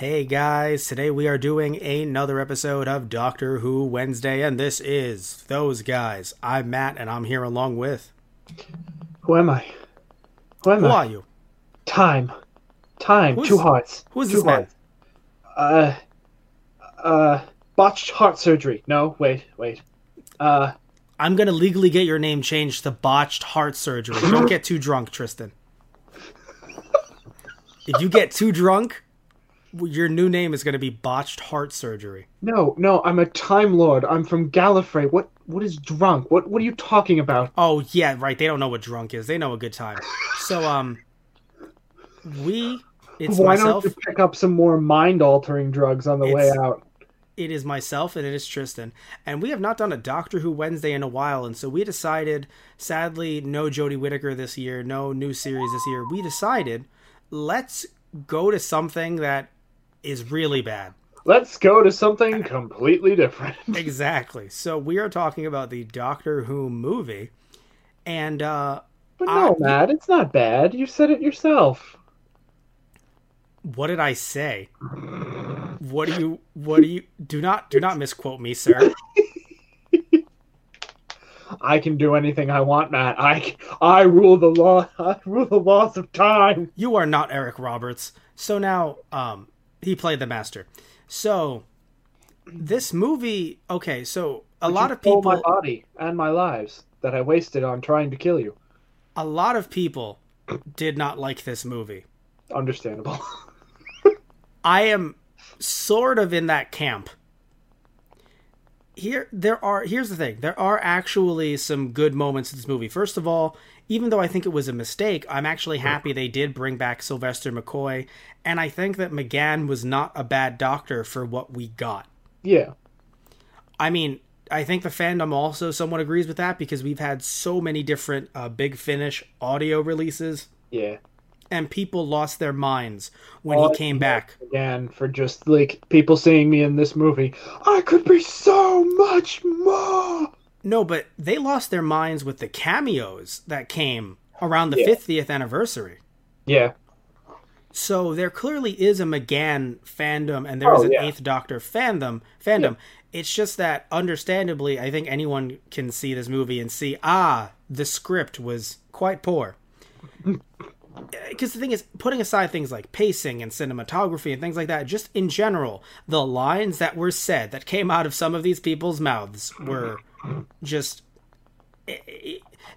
Hey guys, today we are doing another episode of Doctor Who Wednesday, and this is Those Guys. I'm Matt, and I'm here along with. Who am I? Who am Who I? Who are you? Time. Time. Who's- Two hearts. Who is Two this man? Uh, uh, botched heart surgery. No, wait, wait. Uh, I'm gonna legally get your name changed to Botched Heart Surgery. Don't get too drunk, Tristan. If you get too drunk, your new name is gonna be Botched Heart Surgery. no, no, I'm a Time Lord. I'm from Gallifrey. What, what is drunk? What, what are you talking about? Oh yeah, right. They don't know what drunk is. They know a good time. So um, we it's Why myself. don't you pick up some more mind-altering drugs on the way out? it is myself and it is Tristan. And we have not done a Doctor Who Wednesday in a while, and so we decided, sadly, no Jodie Whittaker this year, no new series this year. We decided, let's go to something that is really bad. Let's go to something completely different. Exactly. So we are talking about the Doctor Who movie. And uh But no, Uh, Matt, it's not bad. You said it yourself. what did I say? What do you what do you do not do not misquote me, sir. I can do anything I want, Matt. I, I rule the law. I rule the laws of time. You are not Eric Roberts. So now, um, he played the master. So this movie, okay, so a But lot of stole my people, body and my lives that I wasted on trying to kill you. a lot of people did not like this movie. Understandable. I am sort of in that camp. Here there are here's the thing. There are actually some good moments in this movie. First of all, even though I think it was a mistake, I'm actually happy they did bring back Sylvester McCoy, and I think that McGann was not a bad doctor for what we got. yeah. I mean, I think the fandom also somewhat agrees with that because we've had so many different uh, Big Finish audio releases, Yeah. And people lost their minds when Oh, he came back. Again, for just like people seeing me in this movie, I could be so much more. No, but they lost their minds with the cameos that came around the Yeah. 50th anniversary. Yeah. So there clearly is a McGann fandom and there is Oh, an yeah. Eighth Doctor fandom. Fandom. It's just that, understandably, I think anyone can see this movie and see, ah, the script was quite poor. Because the thing is, putting aside things like pacing and cinematography and things like that, just in general, the lines that were said that came out of some of these people's mouths were just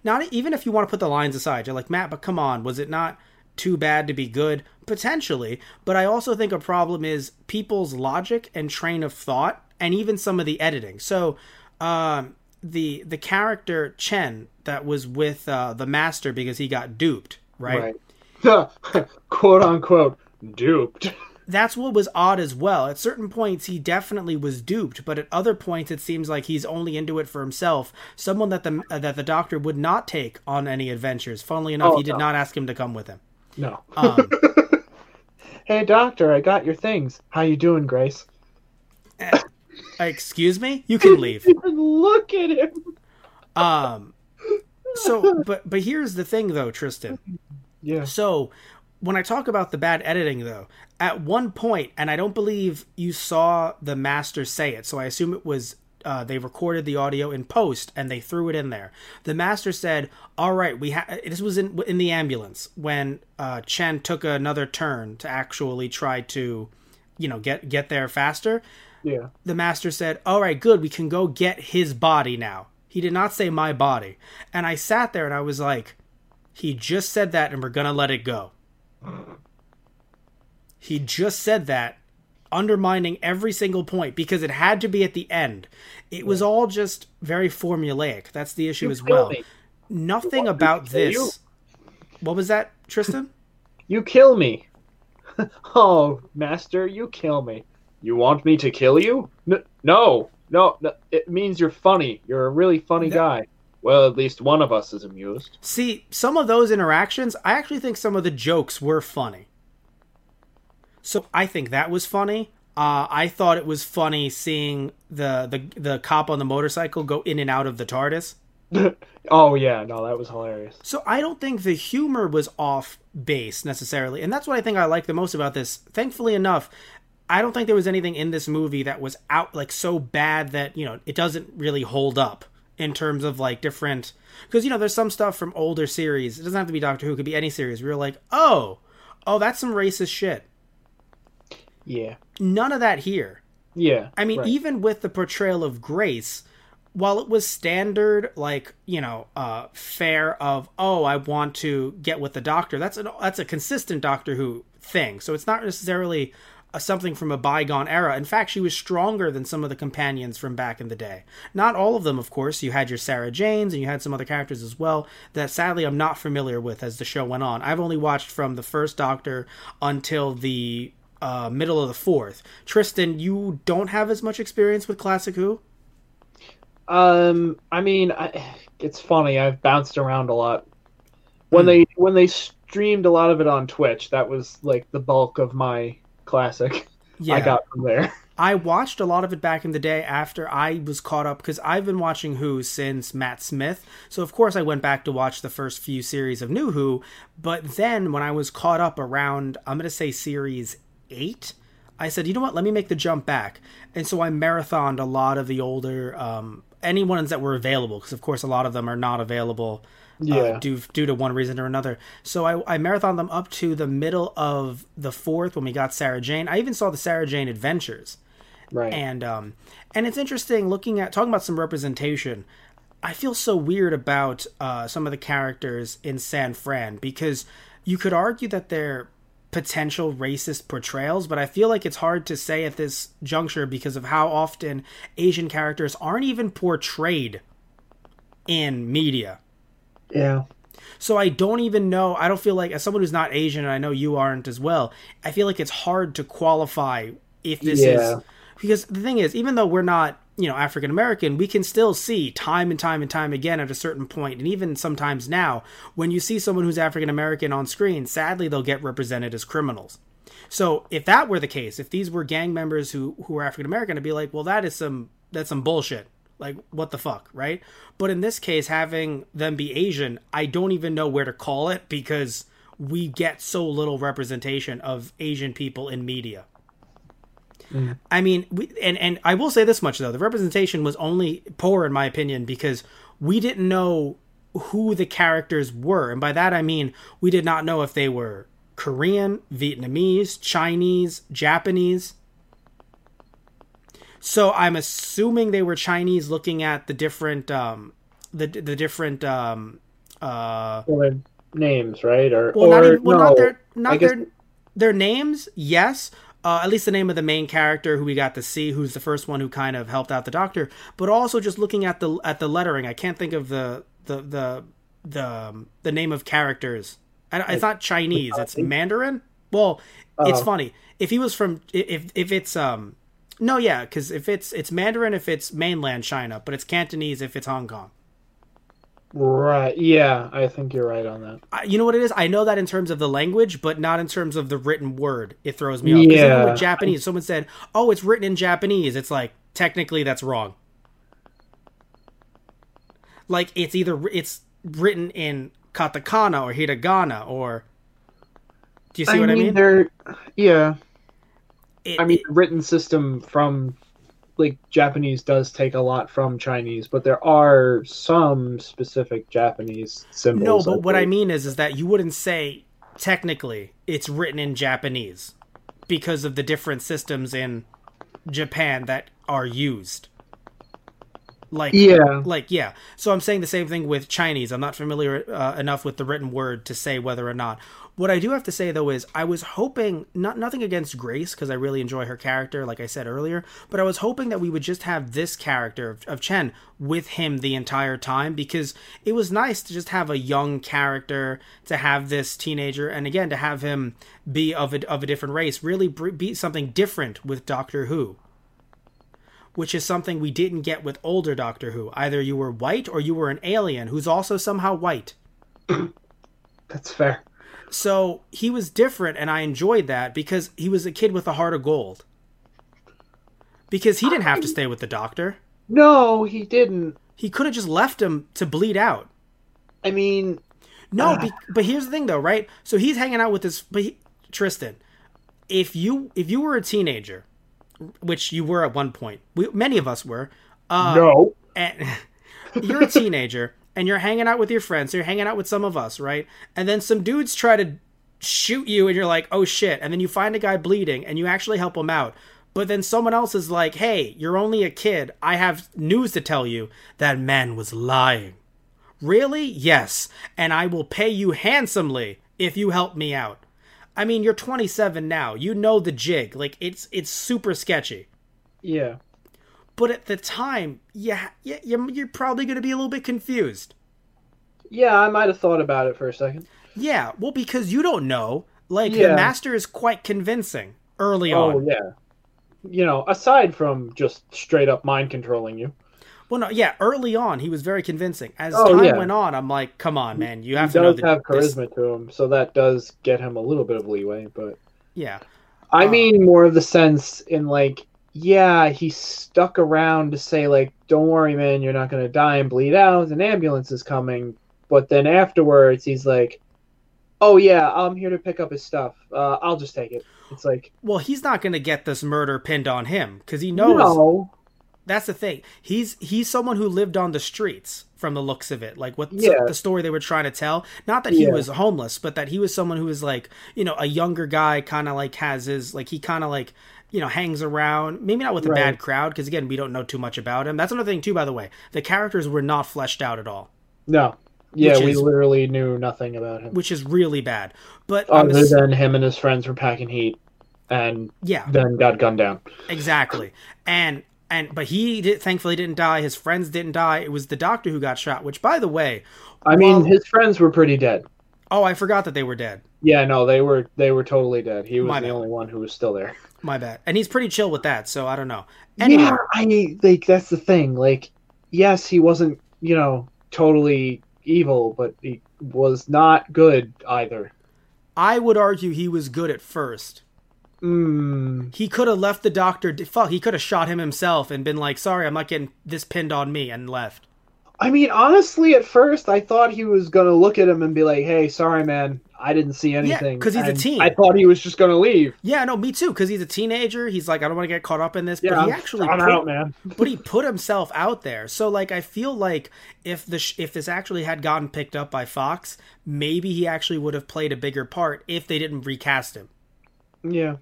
not even if you want to put the lines aside you're like matt but come on was it not too bad to be good? Potentially but i also think a problem is people's logic and train of thought and even some of the editing. So um the the character chen that was with uh, the master because he got duped right, Right. Quote unquote duped. that's what was odd as well. At certain points, he definitely was duped, but at other points, it seems like he's only into it for himself. Someone that the uh, that the doctor would not take on any adventures. Funnily enough, Oh, he did no. not ask him to come with him. No. Um, Hey doctor, I got your things. How you doing, Grace? excuse me, you can leave. Look at him. Um, so, but but here's the thing, though, Tristan. Yeah. So, when I talk about the bad editing, though, at one point, and I don't believe you saw the master say it, so I assume it was uh, they recorded the audio in post and they threw it in there. The master said, "All right, we ha-, this was in in the ambulance when uh, Chen took another turn to actually try to, you know, get get there faster." Yeah. the master said, All right, good, we can go get his body now. He did not say my body. And I sat there and I was like, He just said that and we're going to let it go. He just said that, undermining every single point because it had to be at the end. It was all just very formulaic. That's the issue You as well. me. Nothing You want me to about kill you? this. What was that, Tristan? You kill me. oh, master, you kill me. You want me to kill you? No, no, no. It means you're funny. You're a really funny guy. Well, at least one of us is amused. See, some of those interactions, I actually think some of the jokes were funny. So I think that was funny. Uh, I thought it was funny seeing the, the the cop on the motorcycle go in and out of the TARDIS. oh yeah, no, that was hilarious. So I don't think the humor was off base necessarily, and that's what I think I like the most about this. Thankfully enough, I don't think there was anything in this movie that was out like so bad that you know it doesn't really hold up in terms of like different because you know there's some stuff from older series. It doesn't have to be Doctor Who. It could be any series. Where you're like, oh, oh, that's some racist shit. Yeah. None of that here. Yeah. I mean, right. even with the portrayal of Grace, while it was standard, like you know, uh, fair of oh, I want to get with the Doctor. That's a that's a consistent Doctor Who thing. So it's not necessarily something from a bygone era. In fact, she was stronger than some of the companions from back in the day. Not all of them, of course. You had your Sarah Janes, and you had some other characters as well that sadly I'm not familiar with as the show went on. I've only watched from the first Doctor until the uh, middle of the fourth. Tristan, you don't have as much experience with Classic Who. Um, I mean, I, it's funny. I've bounced around a lot. When Hmm. they when they streamed a lot of it on Twitch, that was like the bulk of my classic. Yeah, I got from there. I watched a lot of it back in the day after I was caught up because I've been watching Who since Matt Smith. So, of course, I went back to watch the first few series of New Who. But then when I was caught up around, I'm going to say series eight, I said, you know what, let me make the jump back. And so I marathoned a lot of the older, um, any ones that were available because, of course, a lot of them are not available Yeah. uh, due due to one reason or another. So I, I marathoned them up to the middle of the fourth when we got Sarah Jane. I even saw the Sarah Jane Adventures, right. and um, and it's interesting looking at talking about some representation. I feel so weird about uh, some of the characters in San Fran because you could argue that they're potential racist portrayals, but I feel like it's hard to say at this juncture because of how often Asian characters aren't even portrayed in media. Yeah. So I don't even know. I don't feel like, as someone who's not Asian, and I know you aren't as well, I feel like it's hard to qualify if this Yeah. is. Because the thing is, even though we're not, you know, African American, we can still see time and time and time again at a certain point, and even sometimes now, when you see someone who's African American on screen, sadly they'll get represented as criminals. So if that were the case, if these were gang members who who were African American, I'd be like, well, that is some that's some bullshit. Like what the fuck, right? But in this case, having them be Asian, I don't even know where to call it because we get so little representation of Asian people in media. Mm. I mean, we, and and I will say this much though: the representation was only poor, in my opinion, because we didn't know who the characters were, and by that I mean we did not know if they were Korean, Vietnamese, Chinese, Japanese. So I'm assuming they were Chinese, looking at the different, um, the the different, um, uh, Well, names, right? Or well, or not even, well, no, not their, not guess- their, their names. Yes, uh, at least the name of the main character who we got to see, who's the first one who kind of helped out the doctor. But also just looking at the at the lettering, I can't think of the the the the um, the name of characters. I, it's not Chinese. It's Mandarin. Well, it's Oh. funny if he was from if if it's um no yeah because if it's it's Mandarin if it's mainland China, but it's Cantonese if it's Hong Kong. Right. Yeah, I think you're right on that. I- you know what it is? I know that in terms of the language, but not in terms of the written word. It throws me off. even Yeah. with Japanese, someone said, "Oh, it's written in Japanese." It's like technically that's wrong. Like it's either it's written in katakana or hiragana or. Do you see what I mean? They're yeah. It- I mean, it- the written system from like Japanese does take a lot from Chinese, but there are some specific Japanese symbols. no, but what I mean is, is that you wouldn't say technically it's written in Japanese because of the different systems in Japan that are used. Like Yeah. like yeah so i'm saying the same thing with chinese i'm not familiar uh, enough with the written word to say whether or not what i do have to say though is i was hoping not nothing against grace because i really enjoy her character like i said earlier but i was hoping that we would just have this character of, of chen with him the entire time because it was nice to just have a young character to have this teenager and again to have him be of a, of a different race really be something different with doctor who which is something we didn't get with older Doctor Who. Either you were white or you were an alien who's also somehow white. That's fair. So he was different, and I enjoyed that because he was a kid with a heart of gold. Because he didn't have to stay with the Doctor. No, he didn't. He could have just left him to bleed out. I mean, No, Ah. be, but here's the thing, though, right? So he's hanging out with this, but he, Tristan. if you if you were a teenager, which you were at one point, we, many of us were, uh, no. and you're a teenager and you're hanging out with your friends, so you're hanging out with some of us, right? And then some dudes try to shoot you, and you're like, oh shit. And then you find a guy bleeding and you actually help him out. But then someone else is like, hey, you're only a kid. I have news to tell you. That man was lying. Really? Yes. And I will pay you handsomely if you help me out. I mean, you're 27 now. You know the jig. Like it's it's super sketchy. Yeah. But at the time, yeah, yeah, you're you're probably going to be a little bit confused. Yeah, I might have thought about it for a second. Yeah, well, because you don't know. Like Yeah. the master is quite convincing early on. Oh on. yeah. You know, aside from just straight up mind controlling you, Well, no, yeah, early on he was very convincing. As Oh, time yeah. went on, I'm like, come on, man, you have he to know does that have this- charisma to him, so that does get him a little bit of leeway. But yeah, I Uh, mean, more of the sense in like, yeah, he stuck around to say like, "Don't worry, man, you're not gonna die and bleed out. An ambulance is coming." But then afterwards, he's like, "Oh yeah, I'm here to pick up his stuff. Uh, I'll just take it." It's like, well, he's not going to get this murder pinned on him because he knows no, that's the thing. He's he's someone who lived on the streets from the looks of it. Like what Yeah. the story they were trying to tell. Not that he Yeah. was homeless, but that he was someone who was like, you know, a younger guy kind of like has his like he kind of like you know hangs around. Maybe not with a Right. bad crowd because again we don't know too much about him. That's another thing too by the way. The characters were not fleshed out at all. No, yeah, we is- literally knew nothing about him. Which is really bad. But other ass- than him and his friends were packing heat, and yeah. then got gunned down. exactly. And and but he did thankfully didn't die. His friends didn't die. It was the doctor who got shot which by the way I mean, Well- his friends were pretty dead. oh i forgot that they were dead Yeah, no, they were they were totally dead. He was My the bad. only one who was still there. my bad and he's pretty chill with that so i don't know anyway Yeah, I like that's the thing. Like, yes, he wasn't you know totally evil, but he was not good either. i would argue he was good at first Mm, he could have left the doctor fuck he could have shot him himself and been like sorry i'm not getting this pinned on me and left I mean, honestly, at first I thought he was gonna look at him and be like, "Hey, sorry, man, I didn't see anything." 'cause he's a teen. I thought he was just gonna leave. yeah no me too because he's a teenager he's like i don't want to get caught up in this Yeah, but he I'm- actually I'm put- out, man. but he put himself out there. So like I feel like if the sh- if this actually had gotten picked up by Fox, maybe he actually would have played a bigger part if they didn't recast him Yeah,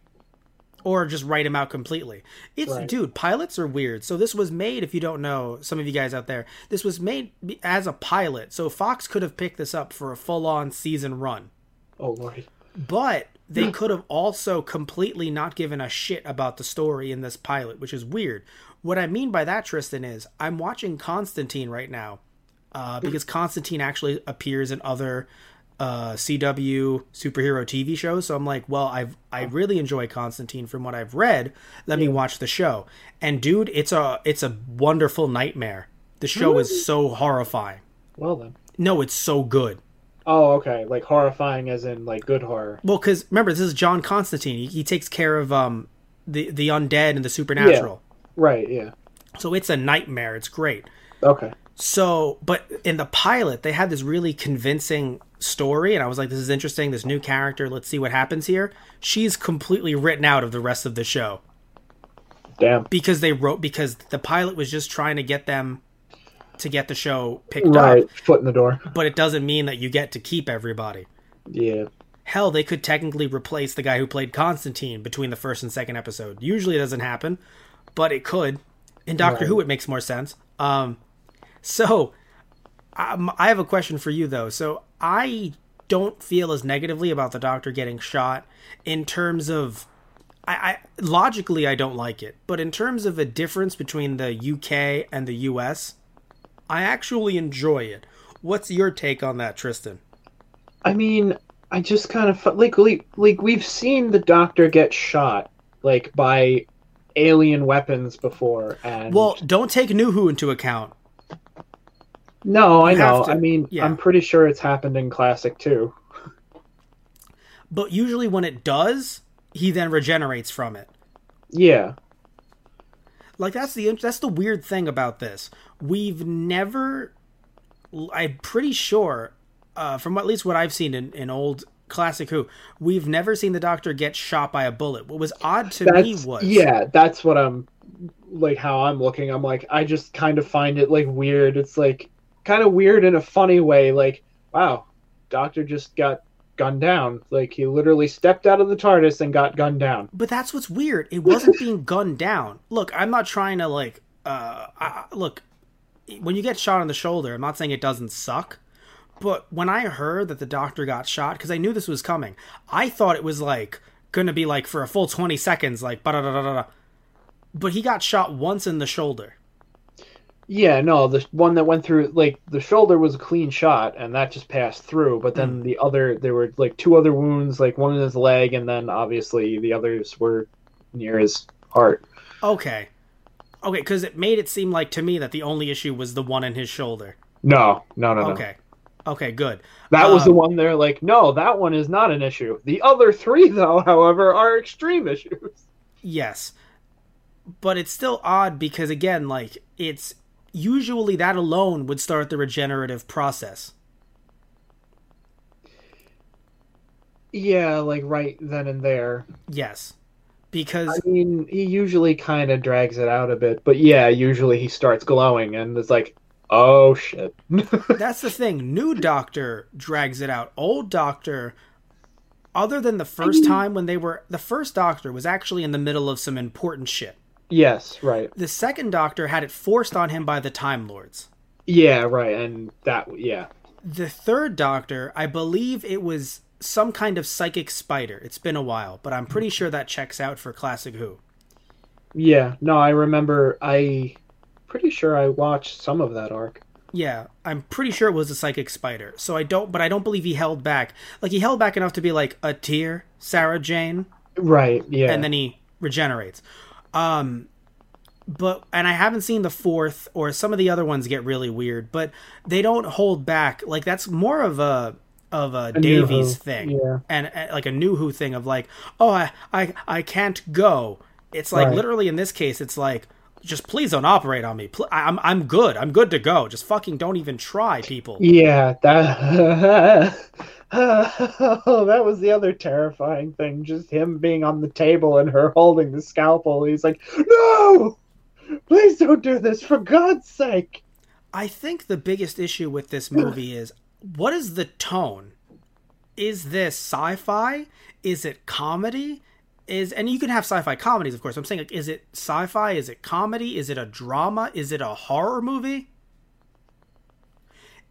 or just write him out completely. It's Right. dude, pilots are weird. So this was made if you don't know, some of you guys out there, this was made as a pilot. So Fox could have picked this up for a full-on season run. Oh lordy. But they could have also completely not given a shit about the story in this pilot, which is weird. What I mean by that, Tristan, is I'm watching Constantine right now uh, because Constantine actually appears in other uh, CW superhero TV shows. So I'm like, well, I've I really enjoy Constantine from what I've read. Let me watch the show. And dude, it's a it's a wonderful nightmare. The show is so horrifying. Well then. No, it's so good. Oh, okay. Like horrifying, as in like good horror. Well, because remember, this is John Constantine. He, he takes care of um the the undead and the supernatural. Right. Yeah. So it's a nightmare. It's great. Okay. So, but in the pilot, they had this really convincing story, and I was like, "This is interesting. This new character. Let's see what happens here." She's completely written out of the rest of the show Damn. because they wrote because the pilot was just trying to get them to get the show picked Right. up, Foot in the door. but it doesn't mean that you get to keep everybody. Yeah. Hell, they could technically replace the guy who played Constantine between the first and second episode. Usually it doesn't happen, but it could. In Doctor Right. Who, it makes more sense. Um, so, um, I have a question for you, though. So, I don't feel as negatively about the Doctor getting shot in terms of. I, I logically I don't like it, but in terms of a difference between the UK and the US, I actually enjoy it. What's your take on that, Tristan? I mean, I just kind of like like like we've seen the Doctor get shot like by alien weapons before, and Well, don't take New Who into account. no, I you know. to- I mean, yeah. I'm pretty sure it's happened in classic too. But usually when it does, he then regenerates from it. Yeah. Like that's the that's the weird thing about this. We've never I'm pretty sure uh, from at least what I've seen in, in old classic Who, we've never seen the Doctor get shot by a bullet. What was odd to That's, me was yeah, that's what I'm like how I'm looking. I'm like I just kind of find it like weird. It's like kind of weird in a funny way. Like wow, Doctor just got gunned down. Like he literally stepped out of the TARDIS and got gunned down. But that's what's weird. It wasn't being gunned down. Look, I'm not trying to like uh I, look when you get shot on the shoulder, I'm not saying it doesn't suck. But when I heard that the doctor got shot cuz I knew this was coming, I thought it was like going to be like for a full 20 seconds like da da da da But he got shot once in the shoulder. Yeah, no, the one that went through like the shoulder was a clean shot and that just passed through, but then Mm. the other there were like two other wounds, like one in his leg and then obviously the others were near his heart. Okay. Okay, because it made it seem like to me that the only issue was the one in his shoulder. No, no, no, no. Okay. Okay, good. That was the Um, one they're like, no, that one is not an issue. The other three, though, however, are extreme issues. Yes. But it's still odd because, again, like, it's usually that alone would start the regenerative process. Yeah, like right then and there. Yes. I Because, mean, he usually kind of drags it out a bit, but yeah, usually he starts glowing and it's like, oh shit. that's the thing. New Doctor drags it out. Old Doctor, other than the first time when they were. The first Doctor was actually in the middle of some important shit. yes, right. The second Doctor had it forced on him by the Time Lords. Yeah, right. And that, yeah. The third Doctor, I believe it was some kind of psychic spider. It's been a while, but I'm pretty sure that checks out for Classic Who. Yeah, no, I remember, I. Pretty sure I watched some of that arc. Yeah, I'm pretty sure it was a psychic spider. So I don't, but I don't believe he held back. Like he held back enough to be like a tear, Sarah Jane, Right, yeah. and then he regenerates. Um, but and I haven't seen the fourth or some of the other ones get really weird, but they don't hold back. Like that's more of a of a, A Davies thing, yeah. and, and like a new Who thing of like, oh, I I I can't go. It's like Right. literally in this case, it's like. Just please don't operate on me. Pl- I'm I'm good. I'm good to go. Just fucking don't even try, people. Yeah, that oh, that was the other terrifying thing. Just him being on the table and her holding the scalpel. He's like, "No, please don't do this for God's sake." I think the biggest issue with this movie is what is the tone? Is this sci-fi? Is it comedy? Is and you can have sci-fi comedies, of course. I'm saying like, is it sci-fi? Is it comedy? Is it a drama? Is it a horror movie?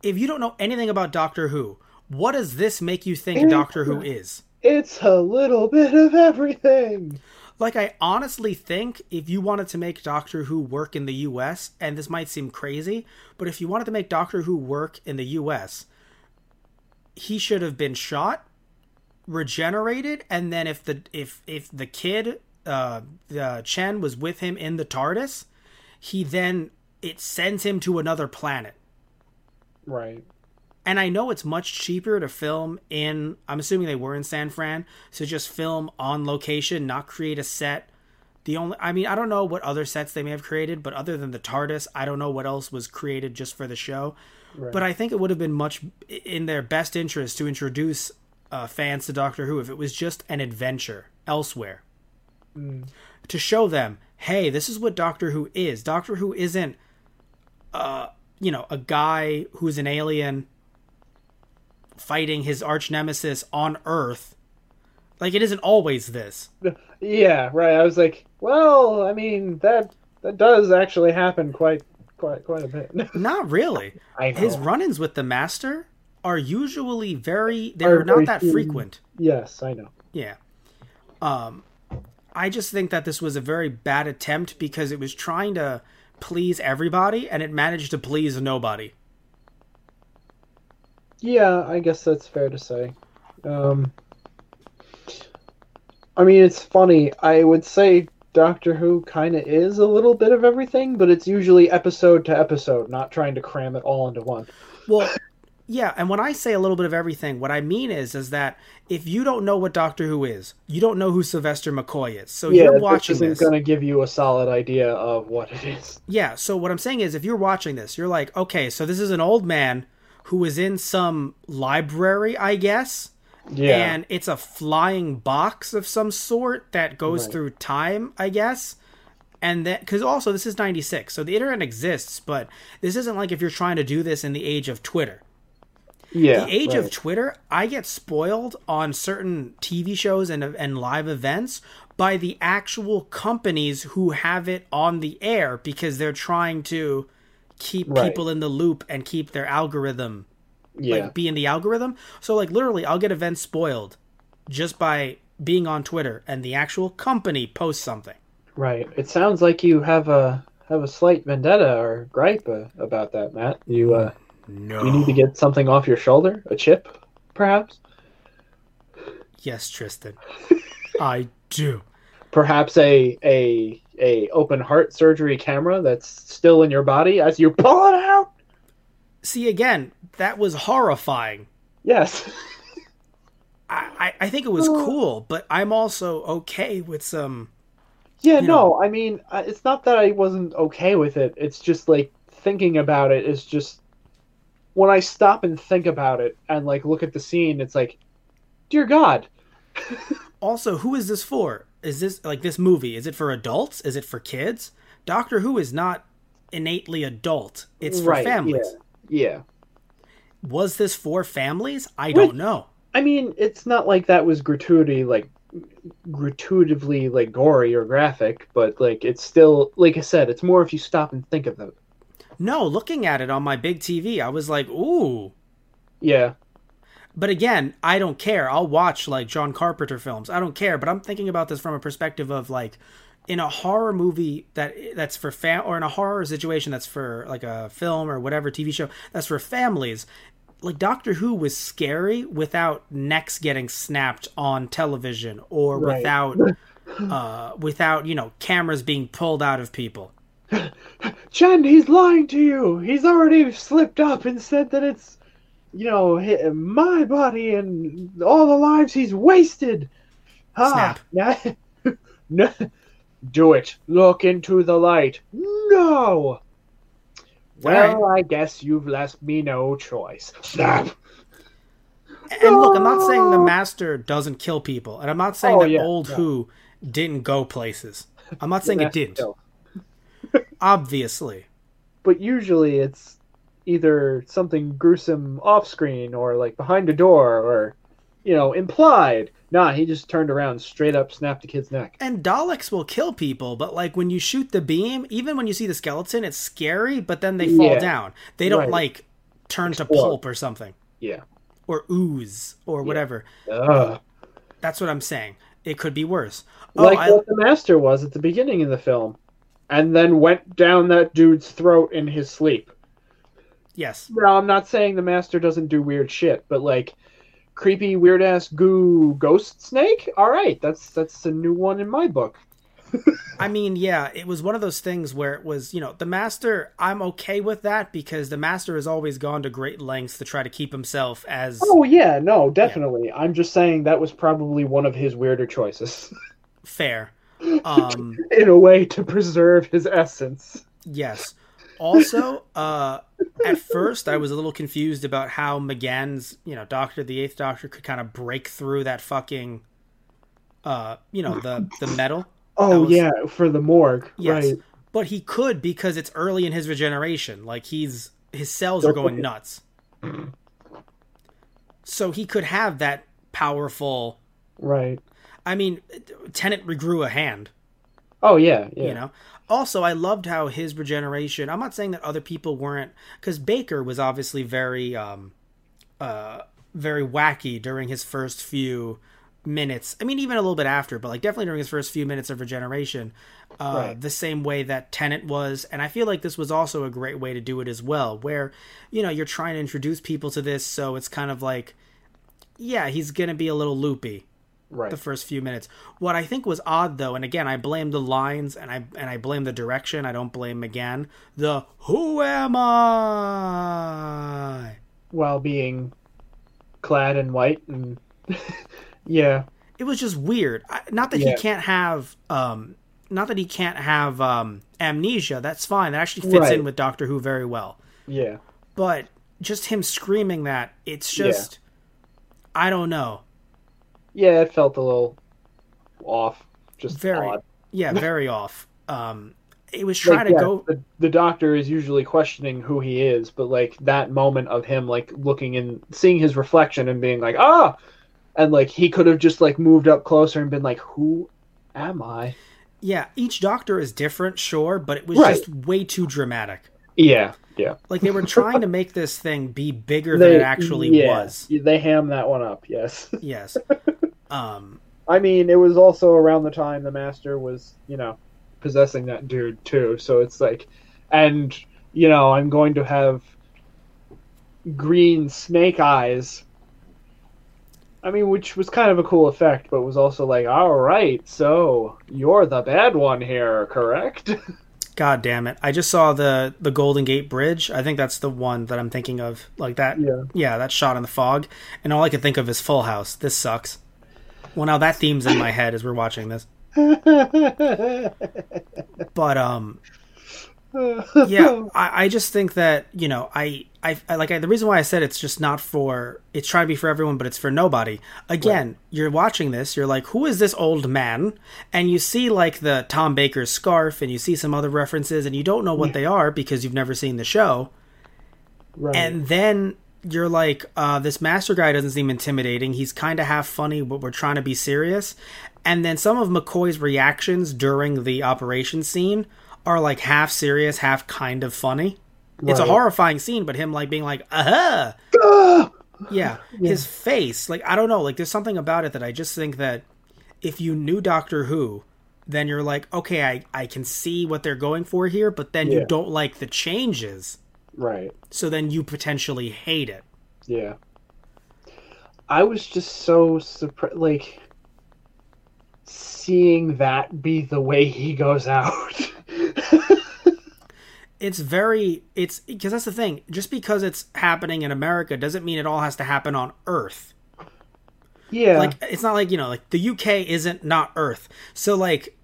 If you don't know anything about Doctor Who, what does this make you think Doctor Who is? It's a little bit of everything. Like, I honestly think if you wanted to make Doctor Who work in the US, and this might seem crazy, but if you wanted to make Doctor Who work in the US, he should have been shot, regenerated, and then if the if if the kid, uh, the Chen was with him in the TARDIS, he then it sends him to another planet. Right. And I know it's much cheaper to film in, I'm assuming they were in San Fran, so just film on location, not create a set. The only, I mean, I don't know what other sets they may have created, but other than the TARDIS, I don't know what else was created just for the show. Right. But I think it would have been much in their best interest to introduce uh, fans to Doctor Who if it was just an adventure elsewhere. Mm. To show them, hey, this is what Doctor Who is. Doctor Who isn't, uh, you know, a guy who's an alien fighting his arch nemesis on Earth. Like it isn't always this. Yeah, right. I was like, well, I mean that that does actually happen quite quite quite a bit. Not really. His run-ins with the Master are usually very Are they're not very that few. frequent. yes, I know. Yeah. Um I just think that this was a very bad attempt because it was trying to please everybody and it managed to please nobody. Yeah, I guess that's fair to say. Um, I mean, it's funny. I would say Doctor Who kind of is a little bit of everything, but it's usually episode to episode, not trying to cram it all into one. Well, yeah, and when I say a little bit of everything, what I mean is is that if you don't know what Doctor Who is, you don't know who Sylvester McCoy is. So yeah, you're watching this isn't going to give you a solid idea of what it is. Yeah, so what I'm saying is if you're watching this, you're like, okay, so this is an old man who is in some library, I guess, Yeah. and it's a flying box of some sort that goes Right. through time, I guess. And then, because also this is 96, so the internet exists, but this isn't like if you're trying to do this in the age of Twitter. yeah. The age of. Twitter, I get spoiled on certain TV shows and, and live events by the actual companies who have it on the air because they're trying to keep Right. people in the loop and keep their algorithm yeah. like be in the algorithm. So like literally I'll get events spoiled just by being on Twitter and the actual company posts something. Right. It sounds like you have a have a slight vendetta or gripe uh, about that, Matt. You uh, No. you need to get something off your shoulder, a chip, perhaps. Yes, Tristan. I do. Perhaps a a a open heart surgery camera that's still in your body as you pull it out. See again, that was horrifying. Yes. I, I, think it was cool, but I'm also okay with some Yeah, no, I mean, uh, it's not that I wasn't okay with it. It's just like thinking about it is just when I stop and think about it and like look at the scene, it's like, dear God, also who is this for? Is this like this movie? Is it for adults? Is it for kids? Doctor Who is not innately adult. It's for Right, families. yeah. Was this for families? I Which- don't know. I mean, it's not like that was gratuity, like gratuitively like gory or graphic, but like it's still, like I said, it's more if you stop and think of it. No, looking at it on my big TV, I was like, ooh. Yeah, But again, I don't care. I'll watch like John Carpenter films. I don't care. But I'm thinking about this from a perspective of like in a horror movie that that's for fam or in a horror situation that's for like a film or whatever TV show that's for families. Like Doctor Who was scary without necks getting snapped on television or Right. without uh without, you know, cameras being pulled out of people. Chen, he's lying to you. He's already slipped up and said that it's, you know, my body and all the lives he's wasted. Ah, Snap. no, do it. Look into the light. No. Well, I guess you've left me no choice. Snap. And look, I'm not saying the master doesn't kill people, and I'm not saying Oh, that yeah, old no. Who didn't go places. I'm not saying it didn't. Obviously. But usually it's either something gruesome off screen or like behind a door or, you know, implied. Nah, he just turned around, straight up, snapped the kid's neck. And Daleks will kill people, but like when you shoot the beam, even when you see the skeleton, it's scary, but then they fall Yeah. down. They don't Right. like turn to pulp or something. Yeah. Or ooze or whatever. Ugh. That's what I'm saying. It could be worse. Oh, Like I, what the master was at the beginning of the film. And then went down that dude's throat in his sleep. yes. Now, I'm not saying the master doesn't do weird shit, but like creepy, weird ass goo ghost snake? Alright, that's that's a new one in my book. I mean, yeah, it was one of those things where it was, you know, the master, I'm okay with that because the master has always gone to great lengths to try to keep himself as Oh yeah, no, definitely. I'm just saying that was probably one of his weirder choices. fair. Um, in a way to preserve his essence. yes. Also, uh, at first I was a little confused about how McGann's, you know, Doctor, the Eighth Doctor, could kind of break through that fucking, uh, you know, the the metal. Oh was- yeah, for the morgue. Yes, Right. but he could because it's early in his regeneration. Like he's his cells are going nuts. So he could have that powerful. Right. I mean, Tennant regrew a hand. Oh yeah, yeah. You know. Also, I loved how his regeneration. I'm not saying that other people weren't, because Baker was obviously very, um, uh, very wacky during his first few minutes. I mean, even a little bit after, but like definitely during his first few minutes of regeneration, uh, Right. the same way that Tennant was. And I feel like this was also a great way to do it as well, where you know you're trying to introduce people to this, so it's kind of like, yeah, he's gonna be a little loopy Right. the first few minutes. What I think was odd though, and again I blame the lines and I and I blame the direction, I don't blame McGann. The who am I? While being clad in white and yeah. It was just weird. Not that he can't have um not that he can't have um amnesia, that's fine. That actually fits Right. in with Doctor Who very well. Yeah. But just him screaming that, it's just I don't know. Yeah, it felt a little off. Just Very- odd. Yeah, very off. Um, it was trying Like, to yeah, go. The, the doctor is usually questioning who he is, but like that moment of him like looking and seeing his reflection and being like, ah, and like he could have just like moved up closer and been like, who am I? Yeah, each doctor is different, sure, but it was Right. just way too dramatic. Yeah, yeah. Like they were trying to make this thing be bigger than it actually yeah, was. They ham that one up. Yes. Yes. Um, I mean, it was also around the time the master was, you know, possessing that dude too. So it's like, and you know, I'm going to have green snake eyes. I mean, which was kind of a cool effect, but was also like, all right, so you're the bad one here, correct? God damn it! I just saw the the Golden Gate Bridge. I think that's the one that I'm thinking of. Like that. Yeah. Yeah, that shot in the fog, and all I could think of is Full House. This sucks. Well, now that theme's in my head as we're watching this. But um, yeah, I, I just think that you know, I, I, I like I, the reason why I said it's just not for it's trying to be for everyone, but it's for nobody. Again, you're watching this, you're like, who is this old man? And you see like the Tom Baker scarf, and you see some other references, and you don't know what they are because you've never seen the show. right. And then you're like, uh, this master guy doesn't seem intimidating. He's kind of half funny, but we're trying to be serious. And then some of McCoy's reactions during the operation scene are like half serious, half kind of funny. It's a horrifying scene, but him like being like, aha, Ah! yeah, his face, like I don't know, like there's something about it that I just think that if you knew Doctor Who, then you're like, okay, I I can see what they're going for here, but then you don't like the changes, right. so then you potentially hate it. Yeah. I was just so surprised, like, seeing that be the way he goes out. it's very it's because that's the thing just because it's happening in america doesn't mean it all has to happen on earth yeah. like it's not like you know like the uk isn't not earth so like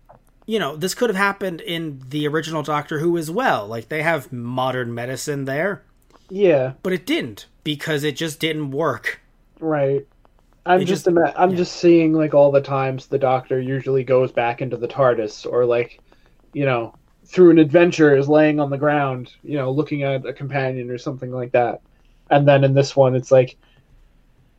you know this could have happened in the original doctor who as well like they have modern medicine there yeah. but it didn't because it just didn't work Right. I'm just, just- ima- I'm yeah. just seeing like all the times the doctor usually goes back into the TARDIS or like, you know, through an adventure is laying on the ground, you know, looking at a companion or something like that. And then in this one it's like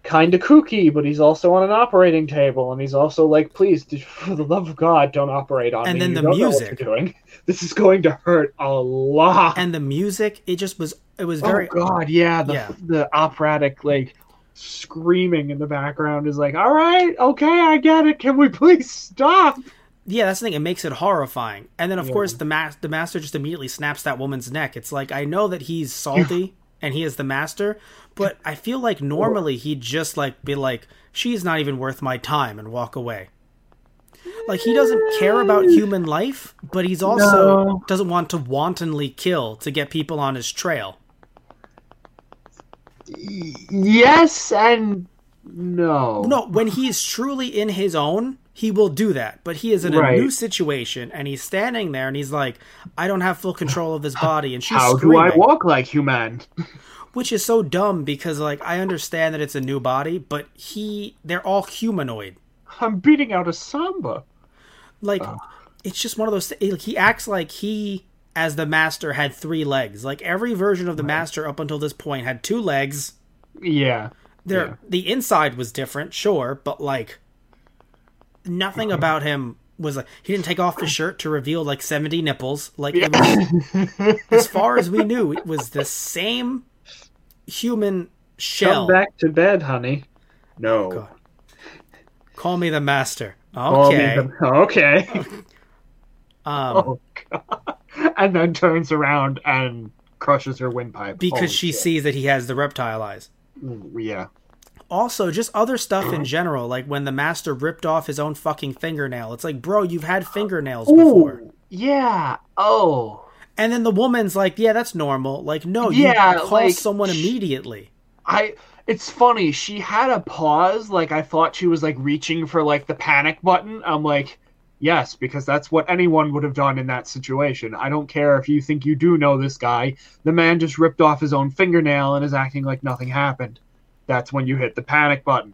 kind of kooky, but he's also on an operating table and he's also like, "Please, for the love of God, don't operate on And me. And then You the music. doing. This is going to hurt a lot." and the music it just was it was very. oh very God, yeah, the Yeah. the operatic like screaming in the background is like, all right, okay, I get it. Can we please stop? Yeah that's the thing. It makes it horrifying. And then of Yeah. course the ma- the master just immediately snaps that woman's neck. It's like i know that he's salty and he is the master but i feel like normally he'd just like be like she's not even worth my time and walk away. Like he doesn't care about mm. human life but he's also No. doesn't want to wantonly kill to get people on his trail. Yes and no. no when he's truly in his own he will do that but he is in a new situation and he's standing there and he's like i don't have full control of this body and she's How do. I walk like human? which is so dumb because like I understand that it's a new body, but he they're all humanoid. I'm beating out a samba. Like it's just one of those. Like, he acts like he, as the master, had three legs. Like every version of the master up until this point had two legs. Yeah. There, Yeah. the inside was different, sure, but like nothing about him was like he didn't take off his shirt to reveal like seventy nipples. Like it was, as far as we knew, it was the same human shell. Come back to bed, honey. No. God. Call me the master. Call me Okay. the- okay. Um, oh god. And then turns around and crushes her windpipe. because Holy she shit. sees that he has the reptile eyes. Yeah. Also, just other stuff in general, like when the master ripped off his own fucking fingernail. It's like, bro, you've had fingernails before. Yeah. Oh. And then the woman's like, yeah, that's normal. Like, no, you Yeah, call like, someone immediately. I it's funny, she had a pause, like I thought she was like reaching for like the panic button. I'm like, yes, because that's what anyone would have done in that situation. I don't care if you think you do know this guy. The man just ripped off his own fingernail and is acting like nothing happened. That's when you hit the panic button.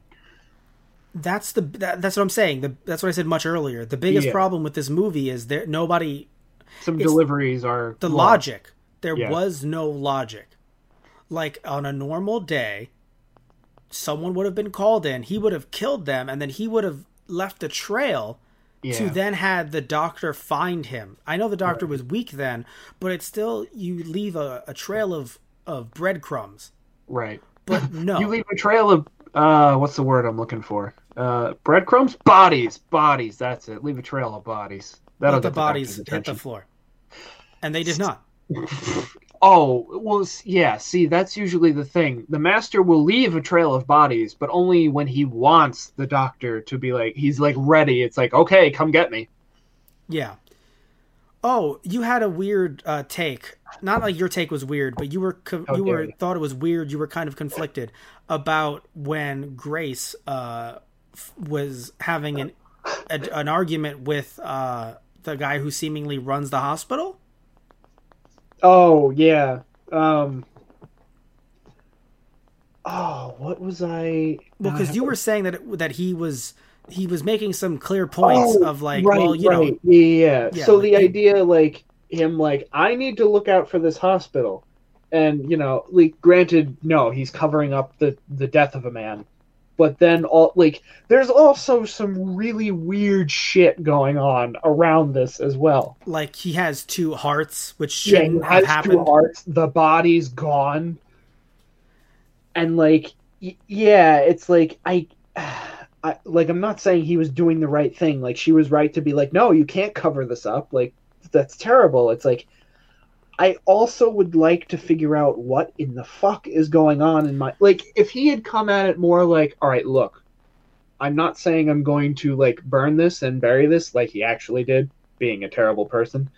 That's the that, that's what I'm saying. The, that's what I said much earlier. The biggest Yeah. problem with this movie is there nobody Some deliveries are the lost. logic. There Yeah. was no logic. Like on a normal day, someone would have been called in. He would have killed them, and then he would have left a trail Yeah. to then had the doctor find him. I know the doctor was weak then, but it's still you leave a, a trail of of breadcrumbs. right. But no, You leave a trail of uh, what's the word I'm looking for? Uh, breadcrumbs, bodies, bodies. That's it. Leave a trail of bodies. That'll but the bodies doctor's hit the floor, and they did not. Oh, well, yeah. See, that's usually the thing. The master will leave a trail of bodies, but only when he wants the doctor to be like, he's like ready. It's like, okay, come get me. Yeah. Oh, you had a weird uh, take. Not like your take was weird, but you were co- How you were you. thought it was weird. You were kind of conflicted about when Grace uh, f- was having an a, an argument with uh, the guy who seemingly runs the hospital. Oh yeah. Um. Oh, what was I? Well, because you were saying that it, that he was he was making some clear points Oh, of like, right, well, you know, right. yeah, yeah. Yeah, So like the idea, like him, like I need to look out for this hospital, and you know, like granted, no, he's covering up the the death of a man, but then all like there's also some really weird shit going on around this as well. like he has two hearts, which shouldn't he have has happened. two hearts. The body's gone, and like, y- yeah, it's like I, I, like I'm not saying he was doing the right thing. Like she was right to be like, no, you can't cover this up. Like that's terrible. It's like. I also would like to figure out what in the fuck is going on in my like if he had come at it more like all right look I'm not saying I'm going to like burn this and bury this like he actually did being a terrible person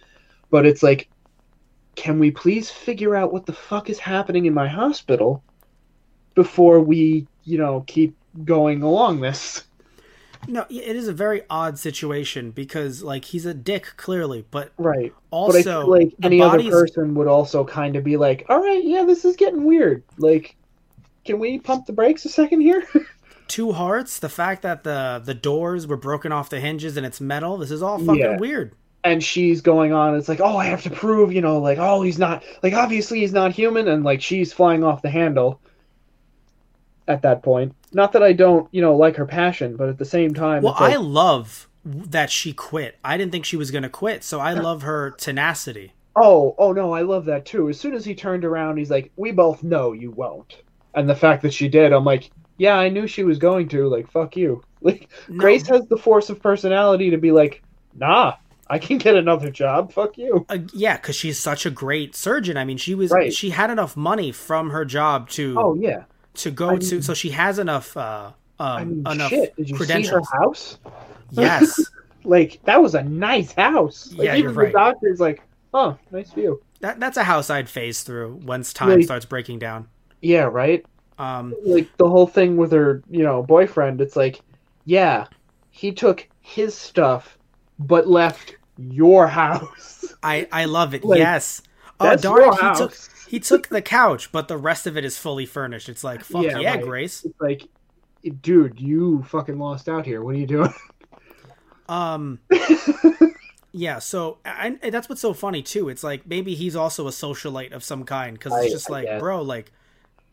but it's like can we please figure out what the fuck is happening in my hospital before we, you know, keep going along this? No, it is a very odd situation because like he's a dick clearly, but Right. also but I feel like any other person would also kind of be like, all right, yeah, this is getting weird. Like, can we pump the brakes a second here? two hearts, the fact that the the doors were broken off the hinges and it's metal, this is all fucking Yeah. weird. and she's going on it's like oh i have to prove you know like oh he's not like obviously he's not human and like she's flying off the handle at that point not that i don't you know like her passion but at the same time Well, like, I love that she quit. I didn't think she was going to quit, so I love her tenacity. oh oh no i love that too as soon as he turned around he's like we both know you won't and the fact that she did i'm like yeah i knew she was going to like fuck you like No, grace has the force of personality to be like nah i can get another job fuck you uh, yeah, because she's such a great surgeon. I mean, she was Right. she had enough money from her job to oh yeah to go I to, mean- so she has enough uh um I mean, enough shit. Did you see her house? Yes, Like that was a nice house. Like, Yeah, even you're the right. doctor's like, "Oh, nice view." that that's a house I'd phase through once time Like- starts breaking down. Yeah, right. Um, Like the whole thing with her, you know, boyfriend. It's like, yeah, he took his stuff, but left your house. I I love it. Like, yes. Oh darn! He house. took he took the couch, but the rest of it is fully furnished. It's like fuck yeah, Yeah, right. Grace. It's like, dude, you fucking lost out here. What are you doing? Um, yeah. So I, that's what's so funny too. It's like maybe he's also a socialite of some kind because it's just I like, bro, like,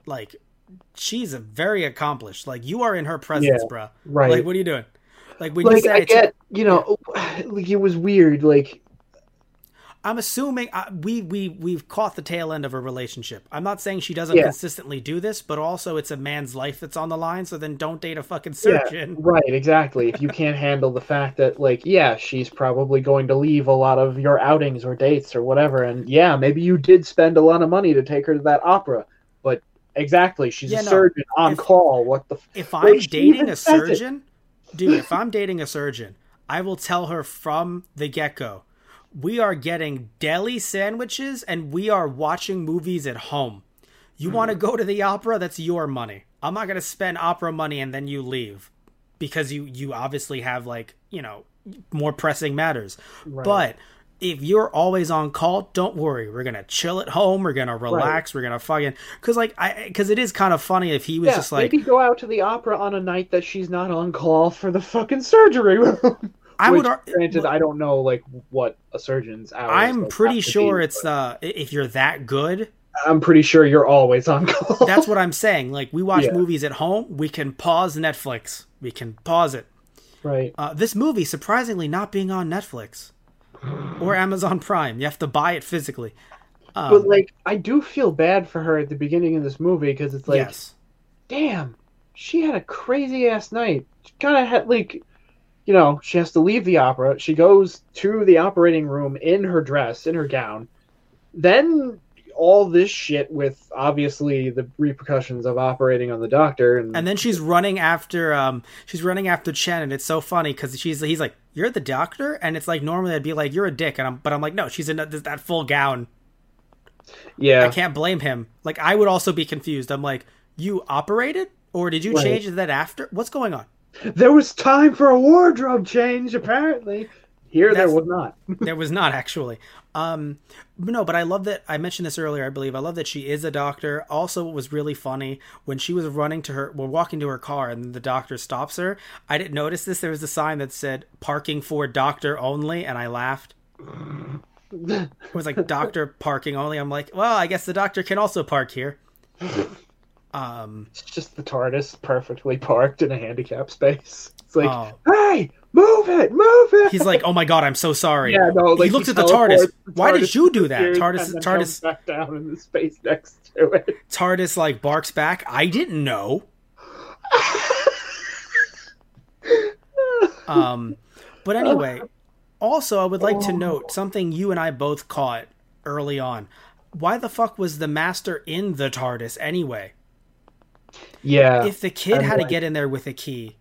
like she's a very accomplished. Like you are in her presence, Yeah, bro. right. Like what are you doing? Like when you like say I get, you know, like it was weird. Like I'm assuming uh, we we we've caught the tail end of a relationship. I'm not saying she doesn't Yeah. consistently do this, but also it's a man's life that's on the line. So then don't date a fucking Yeah, surgeon. right, exactly. If you can't handle the fact that, like, yeah, she's probably going to leave a lot of your outings or dates or whatever, and yeah, maybe you did spend a lot of money to take her to that opera, but exactly, she's Yeah, a no, surgeon on if- call. What the? F- If I'm dating a surgeon, dude, if I'm dating a surgeon, I will tell her from the get go, we are getting deli sandwiches and we are watching movies at home. You want Hmm. to go to the opera? That's your money. I'm not going to spend opera money and then you leave because you you obviously have like you know more pressing matters. Right. But if you're always on call, don't worry. We're gonna chill at home. We're gonna relax. We're gonna fucking because like I because it is kind of funny if he was yeah, just like maybe go out to the opera on a night that she's not on call for the fucking surgery room. I Which, would. granted, I don't know like what a surgeon's hours. I'm like, pretty sure be, it's but uh if you're that good. I'm pretty sure you're always on call. That's what I'm saying. Like we watch Yeah. movies at home, we can pause Netflix. We can pause it. right. Uh, this movie surprisingly not being on Netflix or Amazon Prime. You have to buy it physically. Um, But like, I do feel bad for her at the beginning of this movie because it's like, yes. damn, she had a crazy ass night. She kind of had like, you know, she has to leave the opera. She goes to the operating room in her dress, in her gown. Then all this shit with obviously the repercussions of operating on the doctor and, And then she's running after um she's running after Chen and it's so funny cuz she's he's like you're the doctor and it's like normally I'd be like you're a dick and I'm but I'm like no she's in that, that full gown. Yeah I can't blame him. Like I would also be confused. I'm like you operated or did you Right. change that after? What's going on? There was time for a wardrobe change. Apparently, here there was not. there was not actually. Um no but i love that i mentioned this earlier i believe. I love that she is a doctor. Also what was really funny when she was running to her well walking to her car and the doctor stops her i didn't notice this. There was a sign that said parking for doctor only and i laughed. It was like doctor parking only. I'm like well i guess the doctor can also park here um It's just the TARDIS perfectly parked in a handicap space. It's like, Oh. hey, move it, move it. he's like oh my god i'm so sorry yeah, no, like he looks he at the TARDIS. the Why did you do that? TARDIS- TARDIS- back down in the space next to it. tardis like barks back i didn't know Um, but anyway, also I would like to note something you and I both caught early on. Why the fuck was the master in the TARDIS anyway? Yeah, If the kid I'm had to get in there with a key,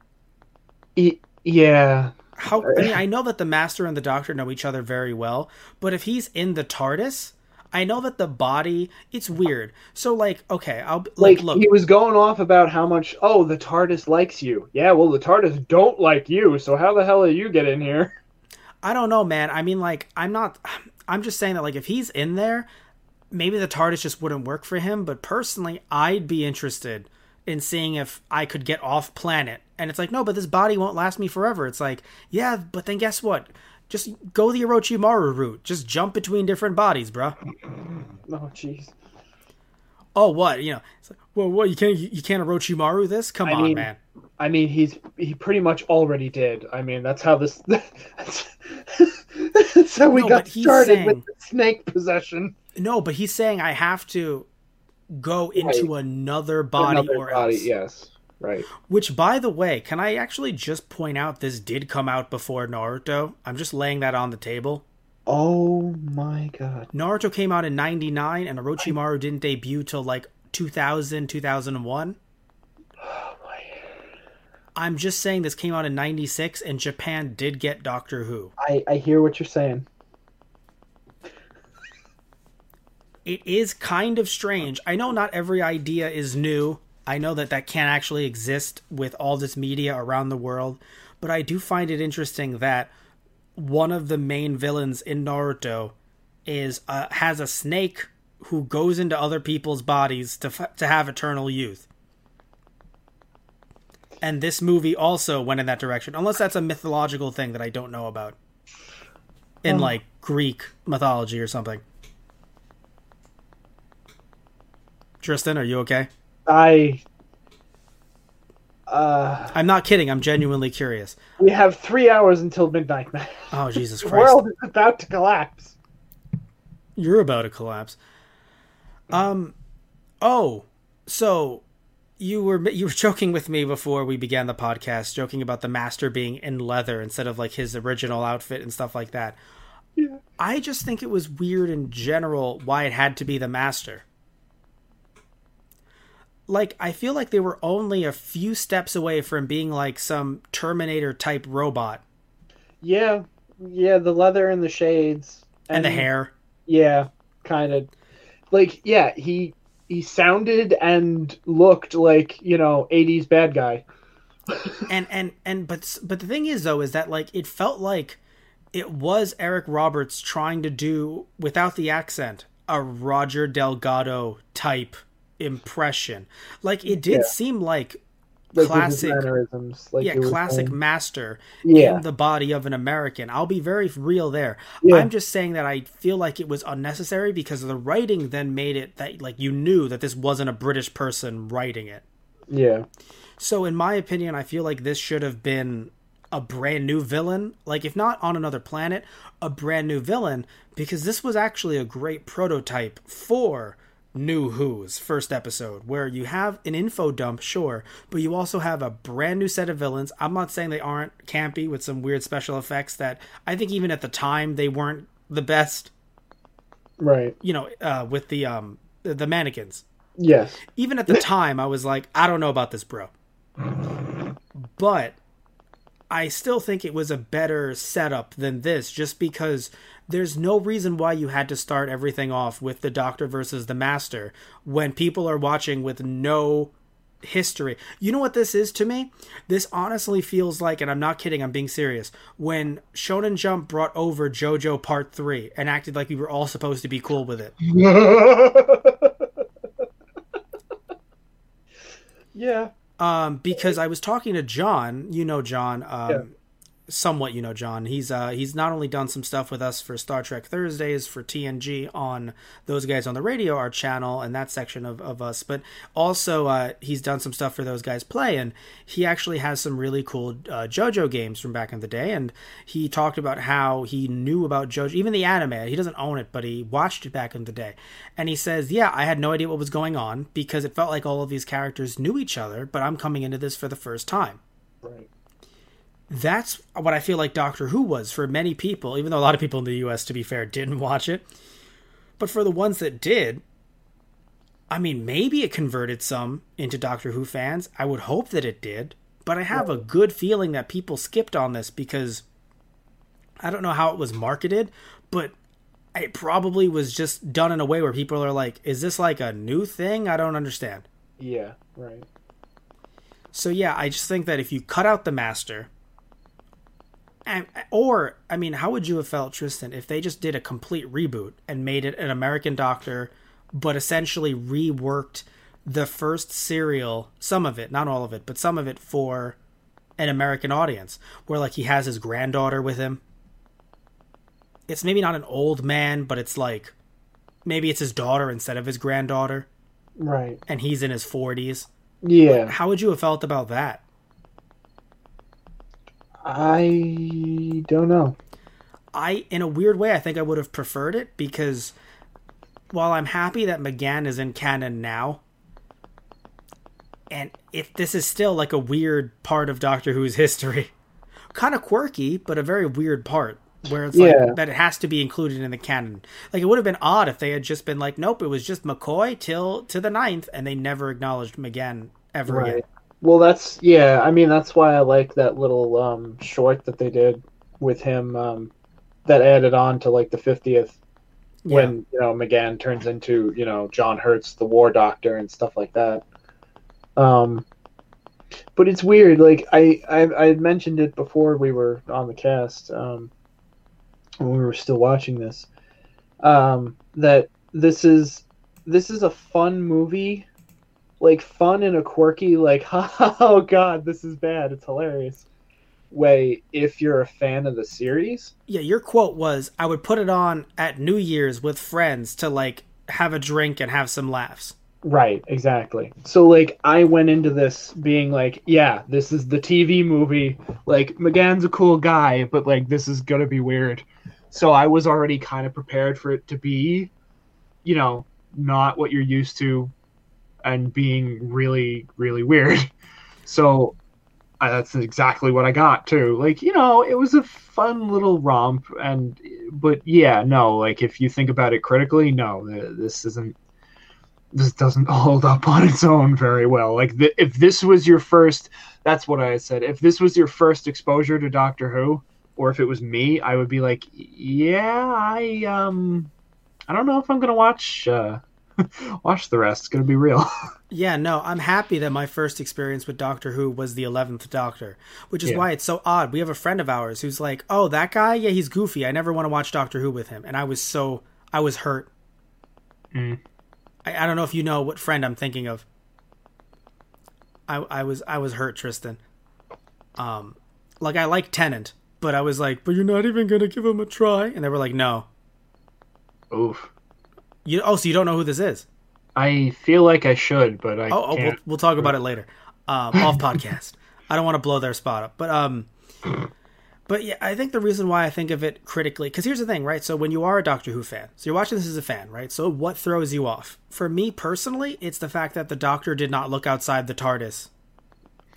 E- yeah, how? I mean, I know that the master and the doctor know each other very well, but if he's in the TARDIS, I know that the body. It's weird. So like, okay, I'll like like look. he was going off about how much. Oh, the TARDIS likes you. Yeah, well, the TARDIS don't like you. So how the hell do you get in here? I don't know, man. I mean, like, I'm not. I'm just saying that, like, if he's in there, maybe the TARDIS just wouldn't work for him. But personally, I'd be interested in seeing if I could get off planet. And it's like, no, but this body won't last me forever. It's like, yeah, but then guess what? Just go the Orochimaru route. Just jump between different bodies, bruh. Oh, jeez. Oh, what? You know? It's like, well, what? You can't you can't Orochimaru this? Come I on, mean, man. I mean, he's he pretty much already did. I mean, that's how this. That's, that's how we No, got started saying- with the snake possession. No, but he's saying I have to go into another body Another or body, else. yes, right. Which, by the way, can I actually just point out this did come out before Naruto? I'm just laying that on the table. Oh my god. Naruto came out in 99 and Orochimaru didn't debut till like 2000, 2001. Oh my. I'm just saying this came out in 96 and Japan did get Doctor Who. I I hear what you're saying. It is kind of strange. I know not every idea is new. I know that that can't actually exist with all this media around the world, but I do find it interesting that one of the main villains in Naruto is uh, has a snake who goes into other people's bodies to f- to have eternal youth. And this movie also went in that direction, unless that's a mythological thing that I don't know about. In Oh. like Greek mythology or something. Tristan, are you okay? I. Uh, I'm not kidding. I'm genuinely curious. we have three hours until midnight, man. Oh Jesus Christ! The world is about to collapse. You're about to collapse. Um. Oh, so you were you were joking with me before we began the podcast, joking about the master being in leather instead of like his original outfit and stuff like that. Yeah. I just think it was weird in general why it had to be the master. Like I feel like they were only a few steps away from being like some Terminator type robot Yeah, yeah, the leather and the shades and the hair. Yeah, kind of. Like, yeah, he he sounded and looked like you know '80s bad guy. and and and but but the thing is though is that like it felt like it was Eric Roberts trying to do without the accent a Roger Delgado type impression. Like it did Yeah. seem like Like, classic mannerisms, like yeah, classic saying. master Yeah, in the body of an American. I'll be very real there. Yeah. I'm just saying that I feel like it was unnecessary because the writing then made it that like you knew that this wasn't a British person writing it. yeah, So in my opinion, I feel like this should have been a brand new villain, like if not on another planet, a brand new villain because this was actually a great prototype for New Who's first episode where you have an info dump, sure, but you also have a brand new set of villains. I'm not saying they aren't campy with some weird special effects that I think even at the time they weren't the best, right. you know, uh, with the um the, the mannequins Yes, even at the time i was like i don't know about this bro but i still think it was a better setup than this just because there's no reason why you had to start everything off with the doctor versus the master when people are watching with no history you know what this is to me this honestly feels like and i'm not kidding i'm being serious when shonen jump brought over jojo part 3 and acted like we were all supposed to be cool with it yeah, um, because I was talking to John. You know John, um, Yeah. Somewhat. You know John. He's uh, he's not only done some stuff with us for Star Trek Thursdays for TNG on those guys on the radio, our channel, and that section of, of us, but also uh, he's done some stuff for those guys play, and he actually has some really cool uh, JoJo games from back in the day, and he talked about how he knew about JoJo, even the anime. He doesn't own it, but he watched it back in the day, and he says, "Yeah, I had no idea what was going on because it felt like all of these characters knew each other, but I'm coming into this for the first time." right. That's what I feel like Doctor Who was for many people, even though a lot of people in the US, to be fair, didn't watch it. But for the ones that did, I mean, maybe it converted some into Doctor Who fans. I would hope that it did. But I have a good feeling that people skipped on this because I don't know how it was marketed, but it probably was just done in a way where people are like, is this like a new thing? I don't understand. Yeah, right. So yeah, I just think that if you cut out the master, and or I mean, how would you have felt, Tristan, if they just did a complete reboot and made it an American Doctor, but essentially reworked the first serial, some of it, not all of it, but some of it for an American audience, where like he has his granddaughter with him. It's maybe not an old man, but it's like maybe it's his daughter instead of his granddaughter, Right. and he's in his forties. Yeah. How would you have felt about that? I don't know. I, in a weird way, I think I would have preferred it because while I'm happy that McGann is in canon now, and if this is still like a weird part of Doctor Who's history, kind of quirky, but a very weird part where it's Yeah. like that it has to be included in the canon. Like it would have been odd if they had just been like, nope, it was just McCoy till to the ninth, and they never acknowledged McGann ever again. Well, that's yeah. I mean, that's why I like that little um, short that they did with him um, that added on to like the fiftieth Yeah. when you know McGann turns into you know John Hurt, the War Doctor, and stuff like that. Um, but it's weird. Like I I, I mentioned it before we were on the cast um, when we were still watching this. Um, that this is this is a fun movie like fun in a quirky like oh god this is bad. It's hilarious. Way if you're a fan of the series. Yeah, your quote was, "I would put it on at New Year's with friends to like have a drink and have some laughs." right exactly. So like i went into this being like yeah this is the tv movie. Like mcgann's a cool guy but like this is gonna be weird. So i was already kind of prepared for it to be you know not what you're used to and being really really weird. So uh, that's exactly what i got too. Like you know it was a fun little romp and but yeah no like if you think about it critically no this isn't this doesn't hold up on its own very well. Like th- if this was your first that's what i said if this was your first exposure to doctor who or if it was me i would be like yeah i um i don't know if i'm gonna watch uh watch the rest. It's gonna be real. Yeah, no, I'm happy that my first experience with Doctor Who was the 11th Doctor, which is Yeah. why it's so odd. We have a friend of ours who's like, "Oh, that guy? Yeah, he's goofy. I never want to watch Doctor Who with him." And I was so I was hurt. Mm. I, I don't know if you know what friend I'm thinking of. I I was I was hurt, Tristan. Um, like I like Tennant, but I was like, "But you're not even gonna give him a try," and they were like, "No." Oof. You oh, so you don't know who this is? I feel like I should, but I Oh, oh we'll, we'll talk about it later. Um, off podcast. I don't want to blow their spot up, but um, but yeah, I think the reason why I think of it critically, because here's the thing, right? So when you are a Doctor Who fan, so you're watching this as a fan, right? So what throws you off? For me personally, it's the fact that the Doctor did not look outside the TARDIS.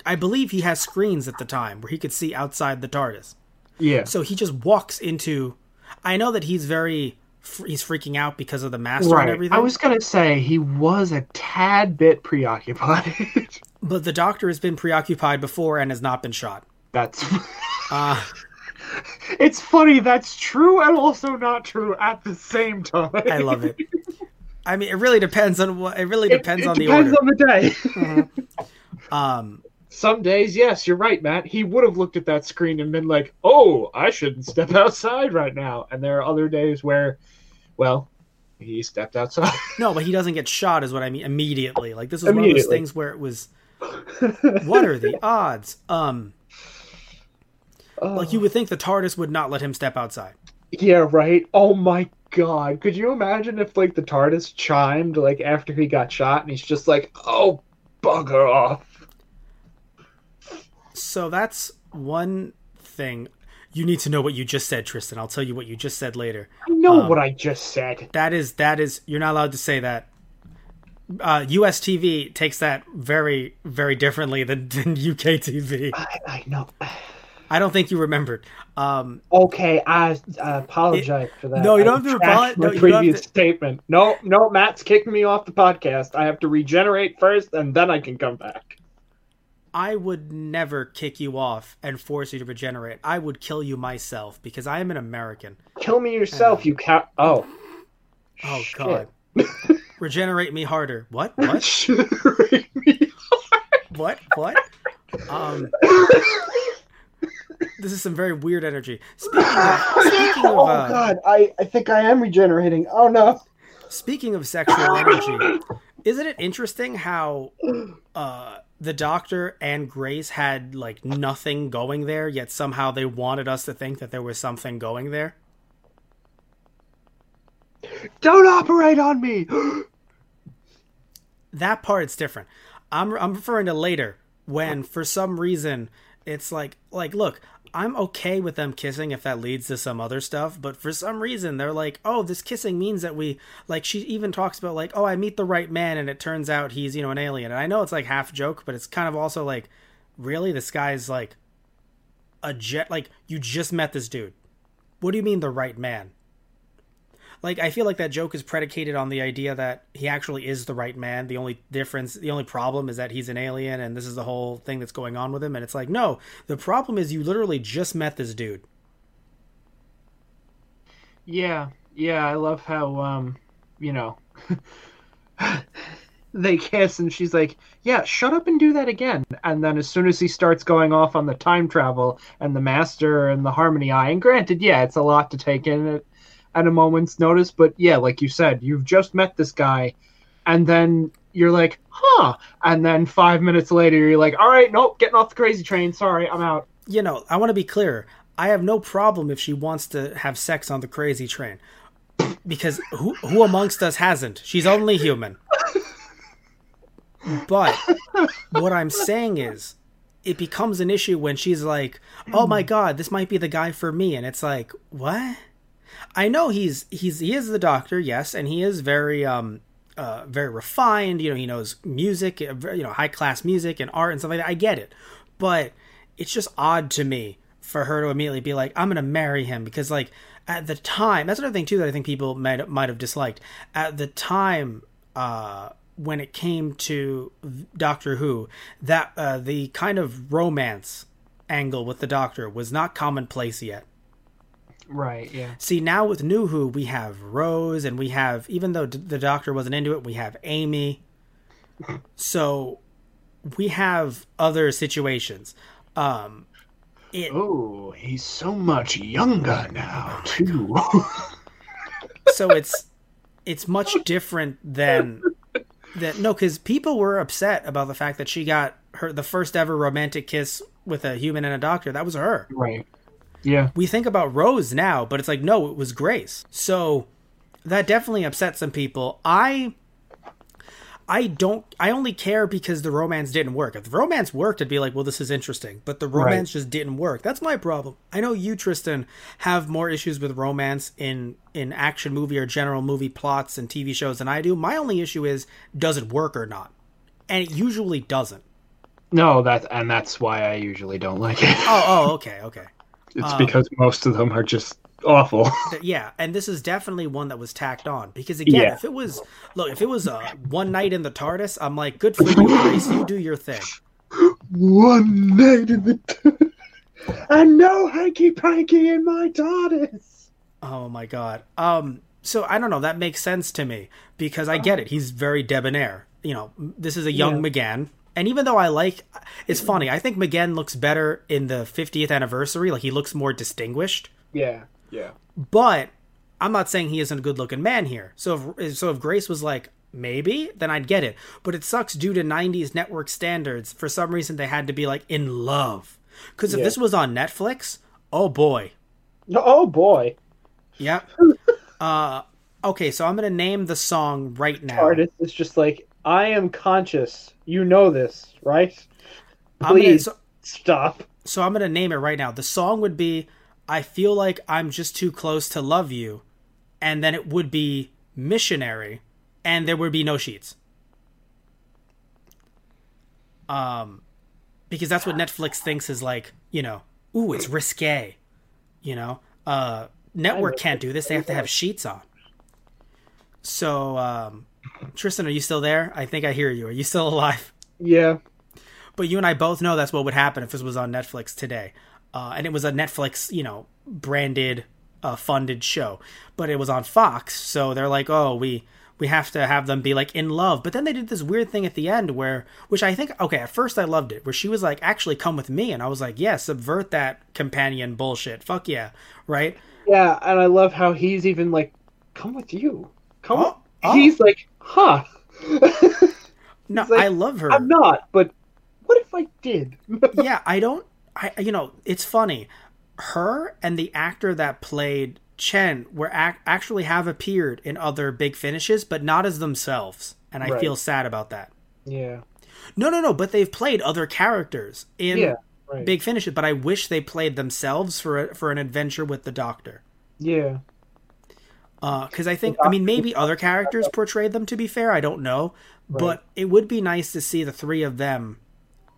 I believe he has screens at the time where he could see outside the TARDIS. yeah. So he just walks into. I know that he's very. He's freaking out because of the master and Right. everything. I was gonna say he was a tad bit preoccupied. But the Doctor has been preoccupied before and has not been shot. That's. Uh, it's funny. That's true and also not true at the same time. I love it. I mean, it really depends on what. It really depends it on the depends order. on the day. um, Some days, yes, you're right, Matt. He would have looked at that screen and been like, "Oh, I shouldn't step outside right now." And there are other days where, well, he stepped outside. no, but he doesn't get shot, is what I mean. Immediately, like this is one of those things where it was. What are the odds? Um, like you would think the TARDIS would not let him step outside. Yeah, right. Oh my god. Could you imagine if like the TARDIS chimed like after he got shot and he's just like, "Oh, bugger off." So that's one thing. You need to know what you just said, Tristan. I'll tell you what you just said later. I know Um, what I just said. That is that is you're not allowed to say that. Uh, US TV takes that very very differently than, than UK TV. I, I know. I don't think you remembered. Um, Okay, I, I apologize for that. No, you don't have to apologize- My no, you don't have previous to- statement. No, no, Matt's kicking me off the podcast. I have to regenerate first, and then I can come back. I would never kick you off and force you to regenerate. I would kill you myself because I am an American. Kill me yourself, you cat. Oh. Oh Shit. God! Regenerate me harder. What? What? Regenerate me. What? What? Um, this is some very weird energy. Speaking of, speaking of, oh uh, God, I, I think I am regenerating. Oh no. Speaking of sexual energy, isn't it interesting how uh, the Doctor and Grace had like nothing going there, yet somehow they wanted us to think that there was something going there? Don't operate on me. That part's different. I'm I'm referring to later when for some reason it's like like look, I'm okay with them kissing if that leads to some other stuff, but for some reason they're like, "Oh, this kissing means that we like she even talks about like, "Oh, I meet the right man and it turns out he's, you know, an alien." And I know it's like half joke, but it's kind of also like, "Really? This guy's like a jet like you just met this dude. What do you mean the right man?" Like I feel like that joke is predicated on the idea that he actually is the right man. The only difference, the only problem is that he's an alien and this is the whole thing that's going on with him. And it's like, no, the problem is you literally just met this dude. Yeah, yeah, I love how um, you know, they kiss and she's like, "Yeah, shut up and do that again." And then as soon as he starts going off on the time travel and the master and the harmony eye, and granted, yeah, it's a lot to take in at a moment's notice, but yeah, like you said, you've just met this guy and then you're like, "Huh." And then 5 minutes later you're like, "All right, nope, getting off the crazy train. Sorry, I'm out." You know, I want to be clear. I have no problem if she wants to have sex on the crazy train. Because who who amongst us hasn't? She's only human. But what I'm saying is it becomes an issue when she's like, "Oh my hmm. god, this might be the guy for me." And it's like, "What?" I know he's he's he is the doctor, yes, and he is very um uh very refined, you know, he knows music, uh, you know, high-class music and art and stuff like that. I get it. But it's just odd to me for her to immediately be like, "I'm going to marry him" because like at the time, that's another thing too that I think people might might have disliked. At the time uh when it came to Doctor Who, that uh, the kind of romance angle with the Doctor was not commonplace yet. Right. Yeah. See, now with New Who, we have Rose, and we have even though d- the Doctor wasn't into it, we have Amy. So we have other situations. Um, it Oh, he's so much younger now too. so it's it's much different than that. No, because people were upset about the fact that she got her the first ever romantic kiss with a human and a doctor. That was her. right. Yeah. We think about Rose now, but it's like no, it was Grace. So that definitely upset some people. I I don't I only care because the romance didn't work. If the romance worked, I'd be like, well, this is interesting. But the romance just didn't work. That's my problem. I know you, Tristan, have more issues with romance in in action movie or general movie plots and TV shows than I do. My only issue is does it work or not? And it usually doesn't. No, that and that's why I usually don't like it. Oh, oh, okay, okay. It's Um, because most of them are just awful. Yeah and this is definitely one that was tacked on because again Yeah. if it was look if it was uh, one night in the tardis i'm like good for you grace you do your thing One night in the and no hanky panky in my TARDIS. oh my god um so i don't know that makes sense to me because i get it he's very debonair you know this is a young mcgann and even though i like it's funny i think mcgann looks better in the 50th anniversary like he looks more distinguished Yeah. Yeah. but I'm not saying he isn't a good looking man here. So if so if Grace was like maybe, then I'd get it. But it sucks due to 90s network standards. For some reason they had to be like in love. Cuz if Yeah. this was on Netflix, oh boy. Oh boy. Yep. uh okay, so I'm going to name the song right now. TARDIS is just like I am conscious. You know this, right? I'm gonna, Please so, stop. so I'm going to name it right now. The song would be I feel like I'm just too close to love you and then it would be missionary and there would be no sheets. Um because that's what Netflix thinks is like, you know, ooh, it's risque. You know? Uh network can't do this. They have to have sheets on. So um Tristan, are you still there? I think I hear you. Are you still alive? Yeah. But you and I both know that's what would happen if this was on Netflix today. Uh, and it was a Netflix, you know, branded, uh, funded show. But it was on Fox, so they're like, oh, we we have to have them be like in love. But then they did this weird thing at the end where, which I think, okay, at first I loved it, where she was like, actually come with me, and I was like, yeah, subvert that companion bullshit. Fuck yeah, right? Yeah, and I love how he's even like, come with you. Come. Oh, oh. He's like, huh. No, like, I love her. I'm not, but what if I did? yeah, I don't. I you know, it's funny. Her and the actor that played Chen were ac- actually have appeared in other big finishes, but not as themselves, and I Right. feel sad about that. yeah. No, no, no. But they've played other characters in Yeah. Right. big finishes. But I wish they played themselves for a, for an adventure with the Doctor. Yeah. Because I think, I mean, maybe other characters portrayed them. To be fair, I don't know, but it would be nice to see the three of them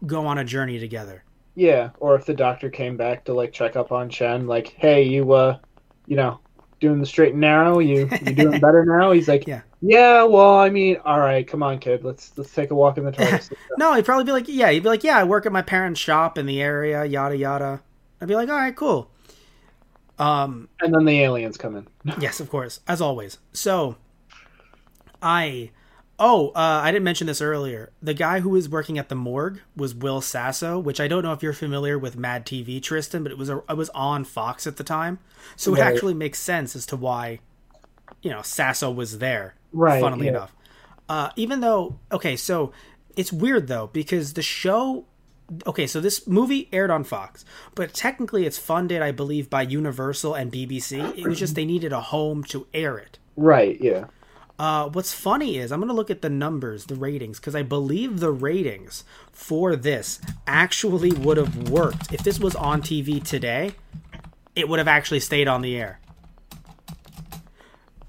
go on a journey together. Yeah. Or if the doctor came back to like check up on Chen, like, hey, you uh, you know, doing the straight and narrow. You you doing better now? He's like, Yeah. Yeah. Well, I mean, all right, come on, kid. Let's let's take a walk in the TARDIS. No, he'd probably be like, yeah, he'd be like, yeah, I work at my parents' shop in the area, yada yada. I'd be like, all right, cool. Um, and then the aliens come in. yes, of course, as always. So, I, oh, uh, I didn't mention this earlier. The guy who was working at the morgue was Will Sasso, which I don't know if you're familiar with Mad TV, Tristan, but it was a, it was on Fox at the time, so it actually makes sense as to why, you know, Sasso was there. Right, Funnily yeah. enough, uh, even though okay, so it's weird though because the show okay, so this movie aired on Fox, but technically it's funded, I believe, by Universal and BBC. It was just they needed a home to air it. Right. Yeah. Uh, what's funny is I'm going to look at the numbers, the ratings, because I believe the ratings for this actually would have worked. If this was on TV today, it would have actually stayed on the air.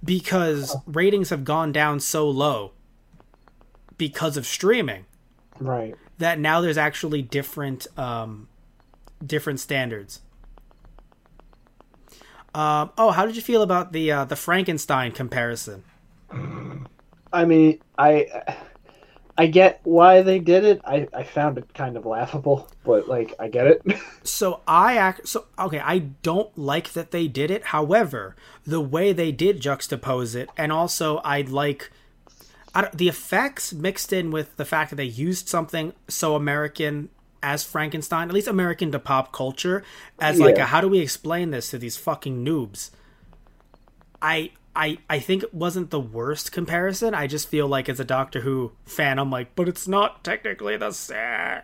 Because ratings have gone down so low because of streaming Right. That now there's actually different um, different standards. Um, oh, how did you feel about the uh, the Frankenstein comparison? I mean, I I get why they did it. I, I found it kind of laughable, but like I get it. So I act so okay, I don't like that they did it. However, the way they did juxtapose it and also I like the effects mixed in with the fact that they used something so American as Frankenstein, at least American to pop culture, as like a, how do we explain this to these fucking noobs? I I I think it wasn't the worst comparison. I just feel like as a Doctor Who fan, I'm like, but it's not technically the same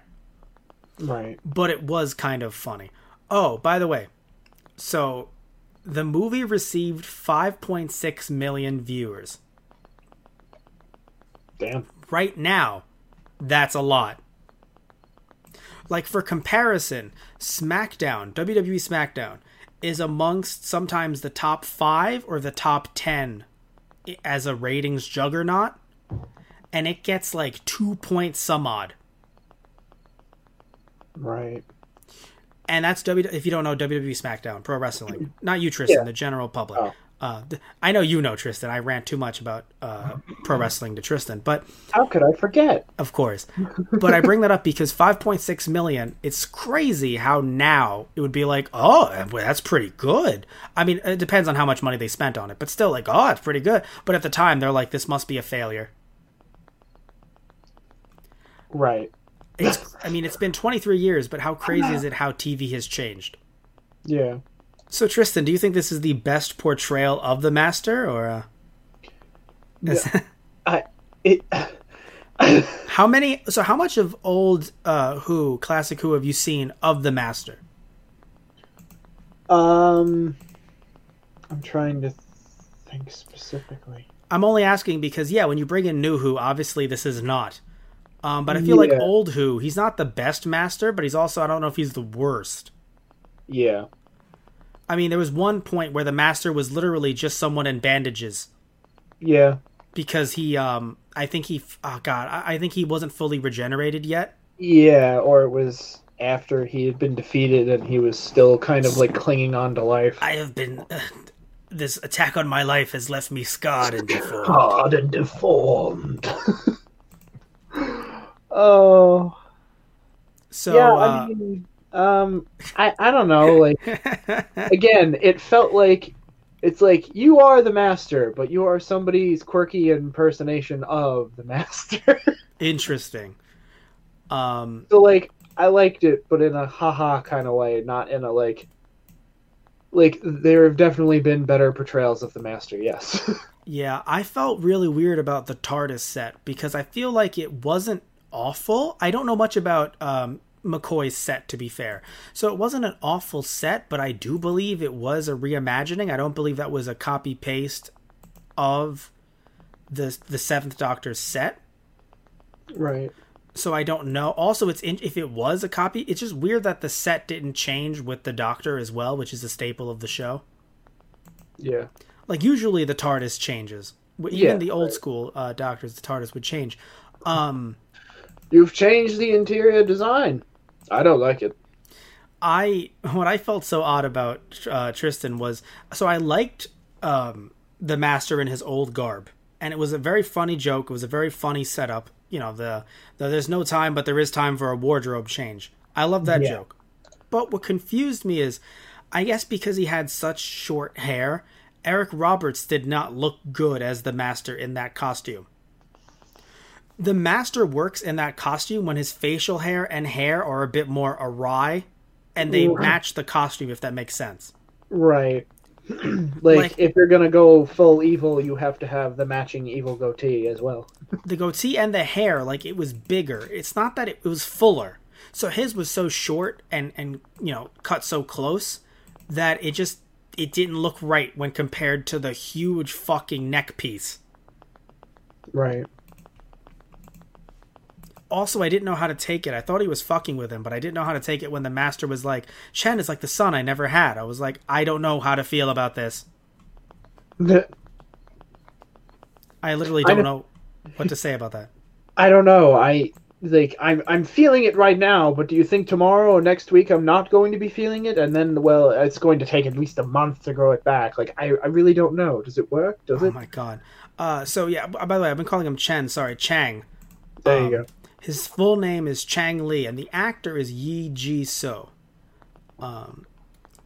right. but it was kind of funny. Oh, by the way, so the movie received 5.6 million viewers. Damn. Right now, that's a lot. Like for comparison, SmackDown, WWE SmackDown, is amongst sometimes the top 5 or the top 10 as a ratings juggernaut, and it gets like 2 point some odd. Right. and that's W. If you don't know WWE SmackDown Pro Wrestling, not you, Tristan, Yeah. the general public. Oh. Uh, I know you know Tristan. I rant too much about uh, pro wrestling to Tristan, but How could I forget? of course. But I bring that up because 5.6 million. It's crazy how now it would be like, oh, that's pretty good. I mean, it depends on how much money they spent on it, but still, like, oh, it's pretty good. But at the time, they're like, this must be a failure. Right. It's, I mean, it's been 23 years, but how crazy is it how TV has changed? Yeah. So Tristan, do you think this is the best portrayal of the master, or uh, is- I it how many? So how much of old uh, Who classic Who have you seen of the master? um I'm trying to think specifically. I'm only asking because yeah, when you bring in new Who, obviously this is not. Um, but I feel like old Who, he's not the best master, but he's also I don't know if he's the worst. Yeah. I mean, there was one point where the master was literally just someone in bandages Yeah. because he, um, I think he, oh god, I, I think he wasn't fully regenerated yet. Yeah, or it was after he had been defeated and he was still kind of like clinging on to life. I have been. Uh, this attack on my life has left me scarred and deformed. Hard and deformed. oh. So, yeah, uh, I mean, um, I I don't know. Like again, it felt like it's like you are the master, but you are somebody's quirky impersonation of the master. interesting. Um, so like, I liked it, but in a haha kind of way, not in a like. Like there have definitely been better portrayals of the master. Yes. yeah, I felt really weird about the TARDIS set because I feel like it wasn't awful. I don't know much about um, McCoy's set, to be fair. So it wasn't an awful set, but I do believe it was a reimagining. I don't believe that was a copy paste of the the Seventh Doctor's set. right. so I don't know. Also, it's in, if it was a copy, it's just weird that the set didn't change with the Doctor as well, which is a staple of the show. Yeah. Like usually the TARDIS changes. Even Yeah, the old right. school uh, Doctors, the TARDIS would change. Um, You've changed the interior design. I don't like it. I what I felt so odd about uh, Tristan was so I liked um, the Master in his old garb, and it was a very funny joke. It was a very funny setup. You know, the, the there's no time, but there is time for a wardrobe change. I love that Yeah. joke. But what confused me is, I guess because he had such short hair, Eric Roberts did not look good as the Master in that costume. The Master works in that costume when his facial hair and hair are a bit more awry, and they Right. match the costume. If that makes sense. Right. like, Like- if you're gonna go full evil, you have to have the matching evil goatee as well. the goatee and the hair like it was bigger it's not that it, it was fuller so his was so short and and you know cut so close that it just it didn't look right when compared to the huge fucking neck piece Right. Also i didn't know how to take it i thought he was fucking with him but i didn't know how to take it when the master was like chen is like the son i never had i was like i don't know how to feel about this i literally I don't know- know what to say about that I don't know. I like I'm I'm feeling it right now, but do you think tomorrow or next week I'm not going to be feeling it? And then well, it's going to take at least a month to grow it back. Like I, I really don't know. Does it work? Does oh it? my god uh so yeah by the way i've been calling him chen sorry chang There you Um, go. His full name is Chang Lee, and the actor is Yee Jee Tso. Um,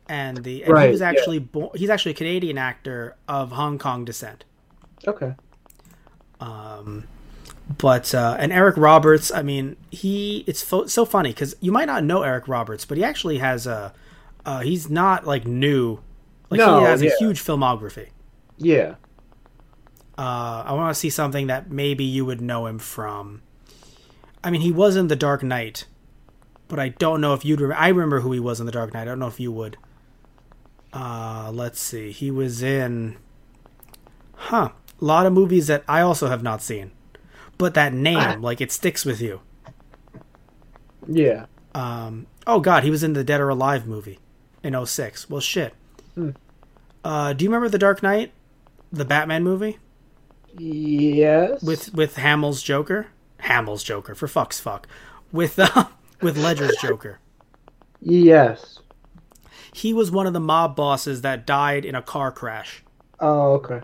and the and he Right, was yeah. actually born, he's actually a Canadian actor of Hong Kong descent. Okay. Um, But uh, and Eric Roberts, I mean, he it's fo- so funny because you might not know Eric Roberts, but he actually has a uh, he's not like new, like No, he has yeah. a huge filmography. Yeah. Uh, I want to see something that maybe you would know him from. I mean, he was in The Dark Knight, but I don't know if you'd. Rem- I remember who he was in The Dark Knight. I don't know if you would. Uh, let's see. He was in. Huh. A lot of movies that I also have not seen, but that name, like, it sticks with you. Yeah. Um, oh God, he was in the Dead or Alive movie in 06. Well, shit. Hmm. Uh, do you remember The Dark Knight, the Batman movie? Yes. with with Hamill's Joker, Hamill's Joker for fuck's fuck, with uh, with Ledger's Joker. Yes. He was one of the mob bosses that died in a car crash. Oh, okay.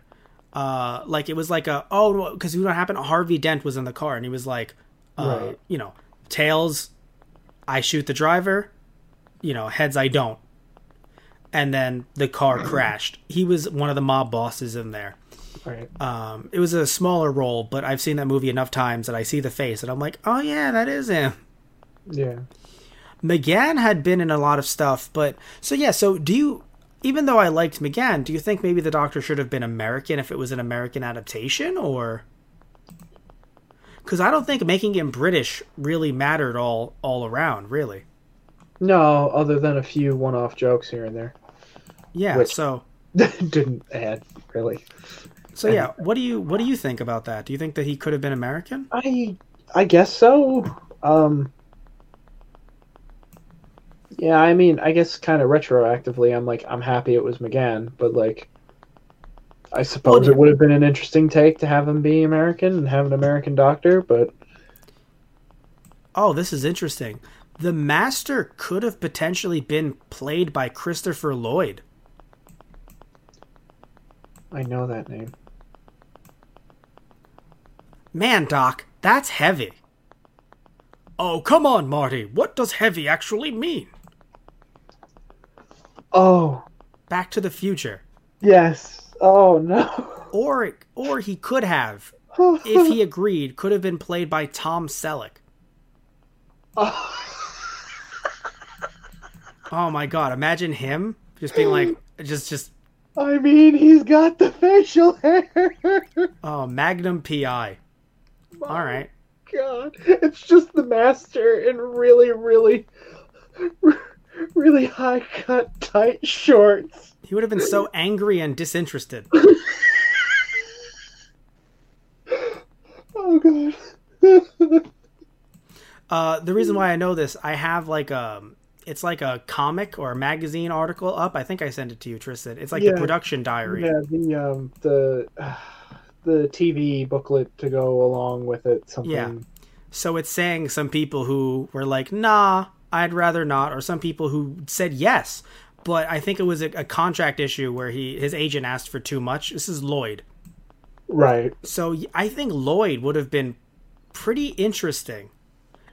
Uh, like it was like a oh because you know what happened? Harvey Dent was in the car and he was like, uh, Right. you know, tails, I shoot the driver, you know, heads I don't, and then the car crashed. He was one of the mob bosses in there. Right. Um, it was a smaller role, but I've seen that movie enough times that I see the face and I'm like, oh yeah, that is him. Yeah. McGann had been in a lot of stuff, but so yeah. So do you? Even though I liked McGann, do you think maybe the Doctor should have been American if it was an American adaptation, or? Because I don't think making him British really mattered all all around, really. No, other than a few one-off jokes here and there, Yeah. Which- So didn't add really. So yeah. What do you what do you think about that? Do you think that he could have been American? I I guess so. Um Yeah, I mean, I guess kind of retroactively I'm like I'm happy it was McGann, but like I suppose Well, it would have been an interesting take to have him be American and have an American doctor, but Oh, this is interesting. The Master could have potentially been played by Christopher Lloyd. I know that name. Man, Doc, that's heavy. Oh, come on, Marty. What does heavy actually mean? Oh, Back to the Future. yes. Oh no. Or or he could have, if he agreed, could have been played by Tom Selleck. Oh oh my god, imagine him just being like just just I mean, he's got the facial hair. oh, Magnum PI. All right. God, it's just the master in really, really, really high cut, tight shorts. He would have been so angry and disinterested. Oh God. Uh, the reason why I know this, I have like a, it's like a comic or a magazine article up. I think I sent it to you, Tristan. It's like Yeah. the production diary. yeah, the um, the the TV booklet to go along with it. Something. Yeah. So it's saying some people who were like, "Nah, I'd rather not," or some people who said yes. But I think it was a, a contract issue where he his agent asked for too much. This is Lloyd. Right. So I think Lloyd would have been pretty interesting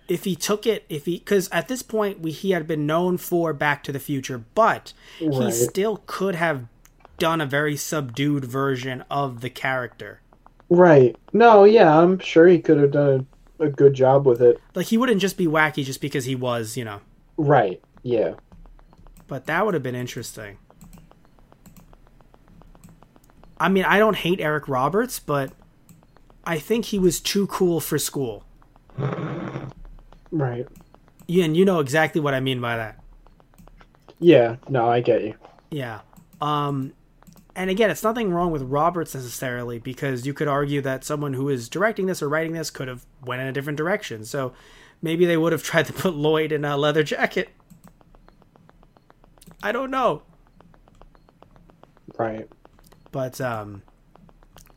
if he took it if he because at this point we, he had been known for Back to the Future, but he still could have done a very subdued version of the character. Right. No. Yeah, I'm sure he could have done a, a good job with it. Like he wouldn't just be wacky just because he was, you know. Right. Yeah. But that would have been interesting. I mean, I don't hate Eric Roberts, but I think he was too cool for school. Right. Yeah, and you know exactly what I mean by that. Yeah. No, I get you. Yeah. Um and again, it's nothing wrong with Roberts necessarily because you could argue that someone who is directing this or writing this could have went in a different direction. So maybe they would have tried to put Lloyd in a leather jacket. I don't know. Right. But um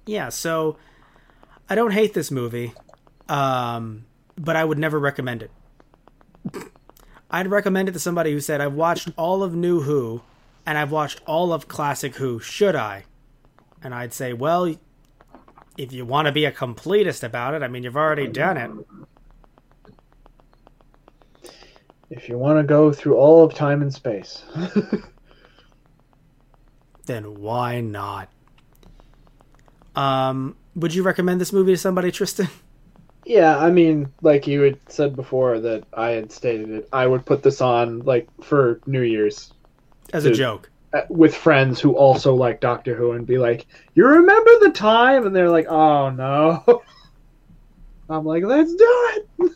yeah, so I don't hate this movie. Um but I would never recommend it. I'd recommend it to somebody who said I've watched all of New Who and I've watched all of Classic Who. Should I? And I'd say, well, if you want to be a completist about it, I mean, you've already done it. If you want to go through all of time and space. then why not? Um, would you recommend this movie to somebody, Tristan? Yeah, I mean, like you had said before that I had stated it, I would put this on like for New Year's As a joke. uh, with friends who also like Doctor Who and be like, "You remember the time?" And they're like, "Oh no." I'm like, "Let's do it."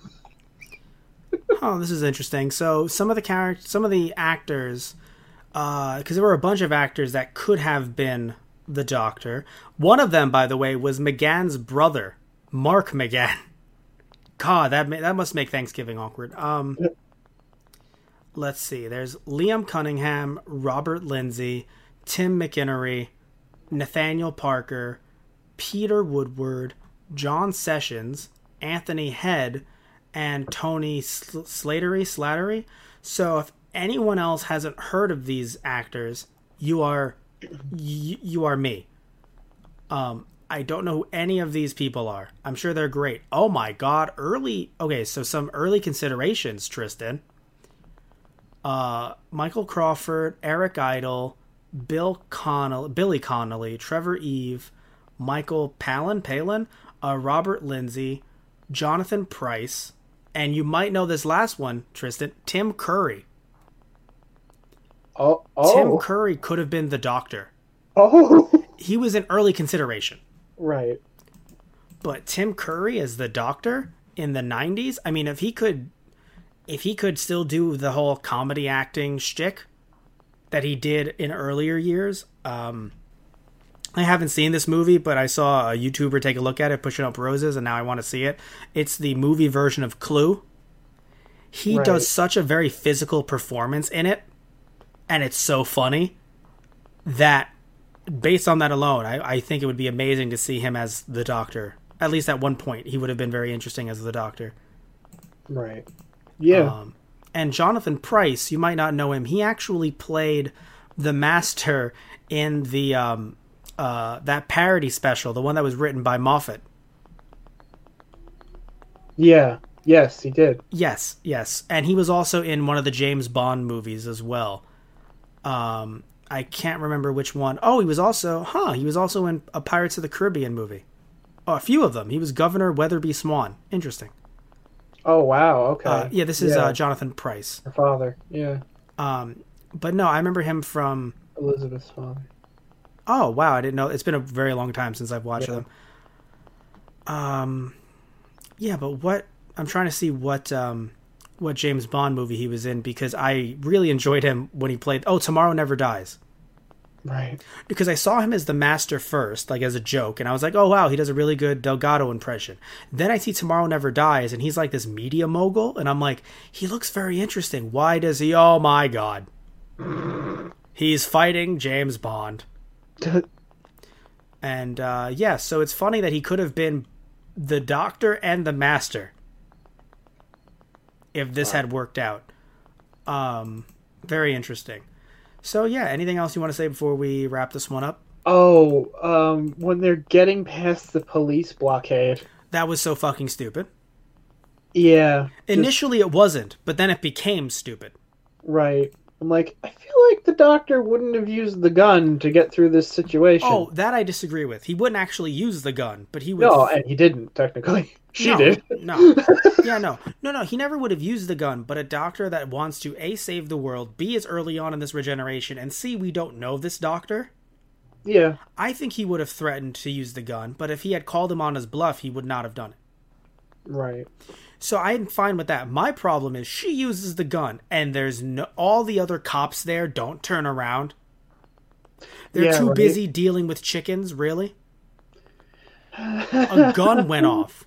Oh, this is interesting. So some of the characters, some of the actors, because there were a bunch of actors that could have been the Doctor. One of them, by the way, was McGann's brother, Mark McGann. God, that ma- that must make Thanksgiving awkward. Um, let's see. There's Liam Cunningham, Robert Lindsay, Tim McInnerny, Nathaniel Parker, Peter Woodward, John Sessions, Anthony Head, and Tony Sl- Slatery. Slattery. So if anyone else hasn't heard of these actors, you are y- you are me. Um, I don't know who any of these people are. I'm sure they're great. Oh my god, early. Okay, so some early considerations, Tristan. Uh, Michael Crawford, Eric Idle, Bill Connell, Billy Connolly, Trevor Eve, Michael Palin, Palin, uh, Robert Lindsay, Jonathan Pryce, and you might know this last one, Tristan, Tim Curry. Oh, Tim oh, Curry could have been the Doctor. oh, He was an early consideration. right. but Tim Curry as the Doctor in the '90s. I mean, if he could, if he could still do the whole comedy acting shtick that he did in earlier years, um, I haven't seen this movie, but I saw a YouTuber take a look at it, pushing up roses, and now I want to see it. It's the movie version of Clue. He Right. does such a very physical performance in it, and it's so funny that based on that alone, I, I think it would be amazing to see him as the Doctor. At least at one point, he would have been very interesting as the Doctor. Right. Yeah. Um, and Jonathan Pryce, you might not know him. He actually played the Master in the um, uh, that parody special, the one that was written by Moffat. yeah. Yes, he did. Yes, yes, and he was also in one of the James Bond movies as well. Um, I can't remember which one. Oh, he was also, huh? He was also in a Pirates of the Caribbean movie. Oh, a few of them. He was Governor Weatherby Swann. Interesting. Oh wow. Okay. Uh, yeah, this is Yeah. Uh, Jonathan Pryce. Her father. Yeah. Um, but no, I remember him from. Elizabeth's father. Oh wow, I didn't know. It's been a very long time since I've watched Yeah. them. Um, yeah, but what I'm trying to see what um what James Bond movie he was in because I really enjoyed him when he played. Oh, Tomorrow Never Dies. Right. because I saw him as the master first, like as a joke, and I was like, oh wow, he does a really good Delgado impression. Then I see Tomorrow Never Dies, and he's like this media mogul, and I'm like, he looks very interesting. Why does he? Oh my god, he's fighting James Bond, and uh, yeah, so it's funny that he could have been the Doctor and the Master if this had worked out. Um, very interesting. So yeah, anything else you want to say before we wrap this one up? oh, um, when they're getting past the police blockade. That was so fucking stupid. Yeah. just- Initially it wasn't, but then it became stupid. right. I'm like, I feel like the doctor wouldn't have used the gun to get through this situation. Oh, that I disagree with. He wouldn't actually use the gun, but he would no, and he didn't technically. She No, did. No. Yeah, no. No, no, he never would have used the gun, but a doctor that wants to A save the world, B is early on in this regeneration, and C we don't know this doctor. yeah. I think he would have threatened to use the gun, but if he had called him on his bluff, he would not have done it. Right. So I'm fine with that. My problem is she uses the gun, and there's no all the other cops there don't turn around. They're Yeah, too right. busy dealing with chickens. Really, a gun went off.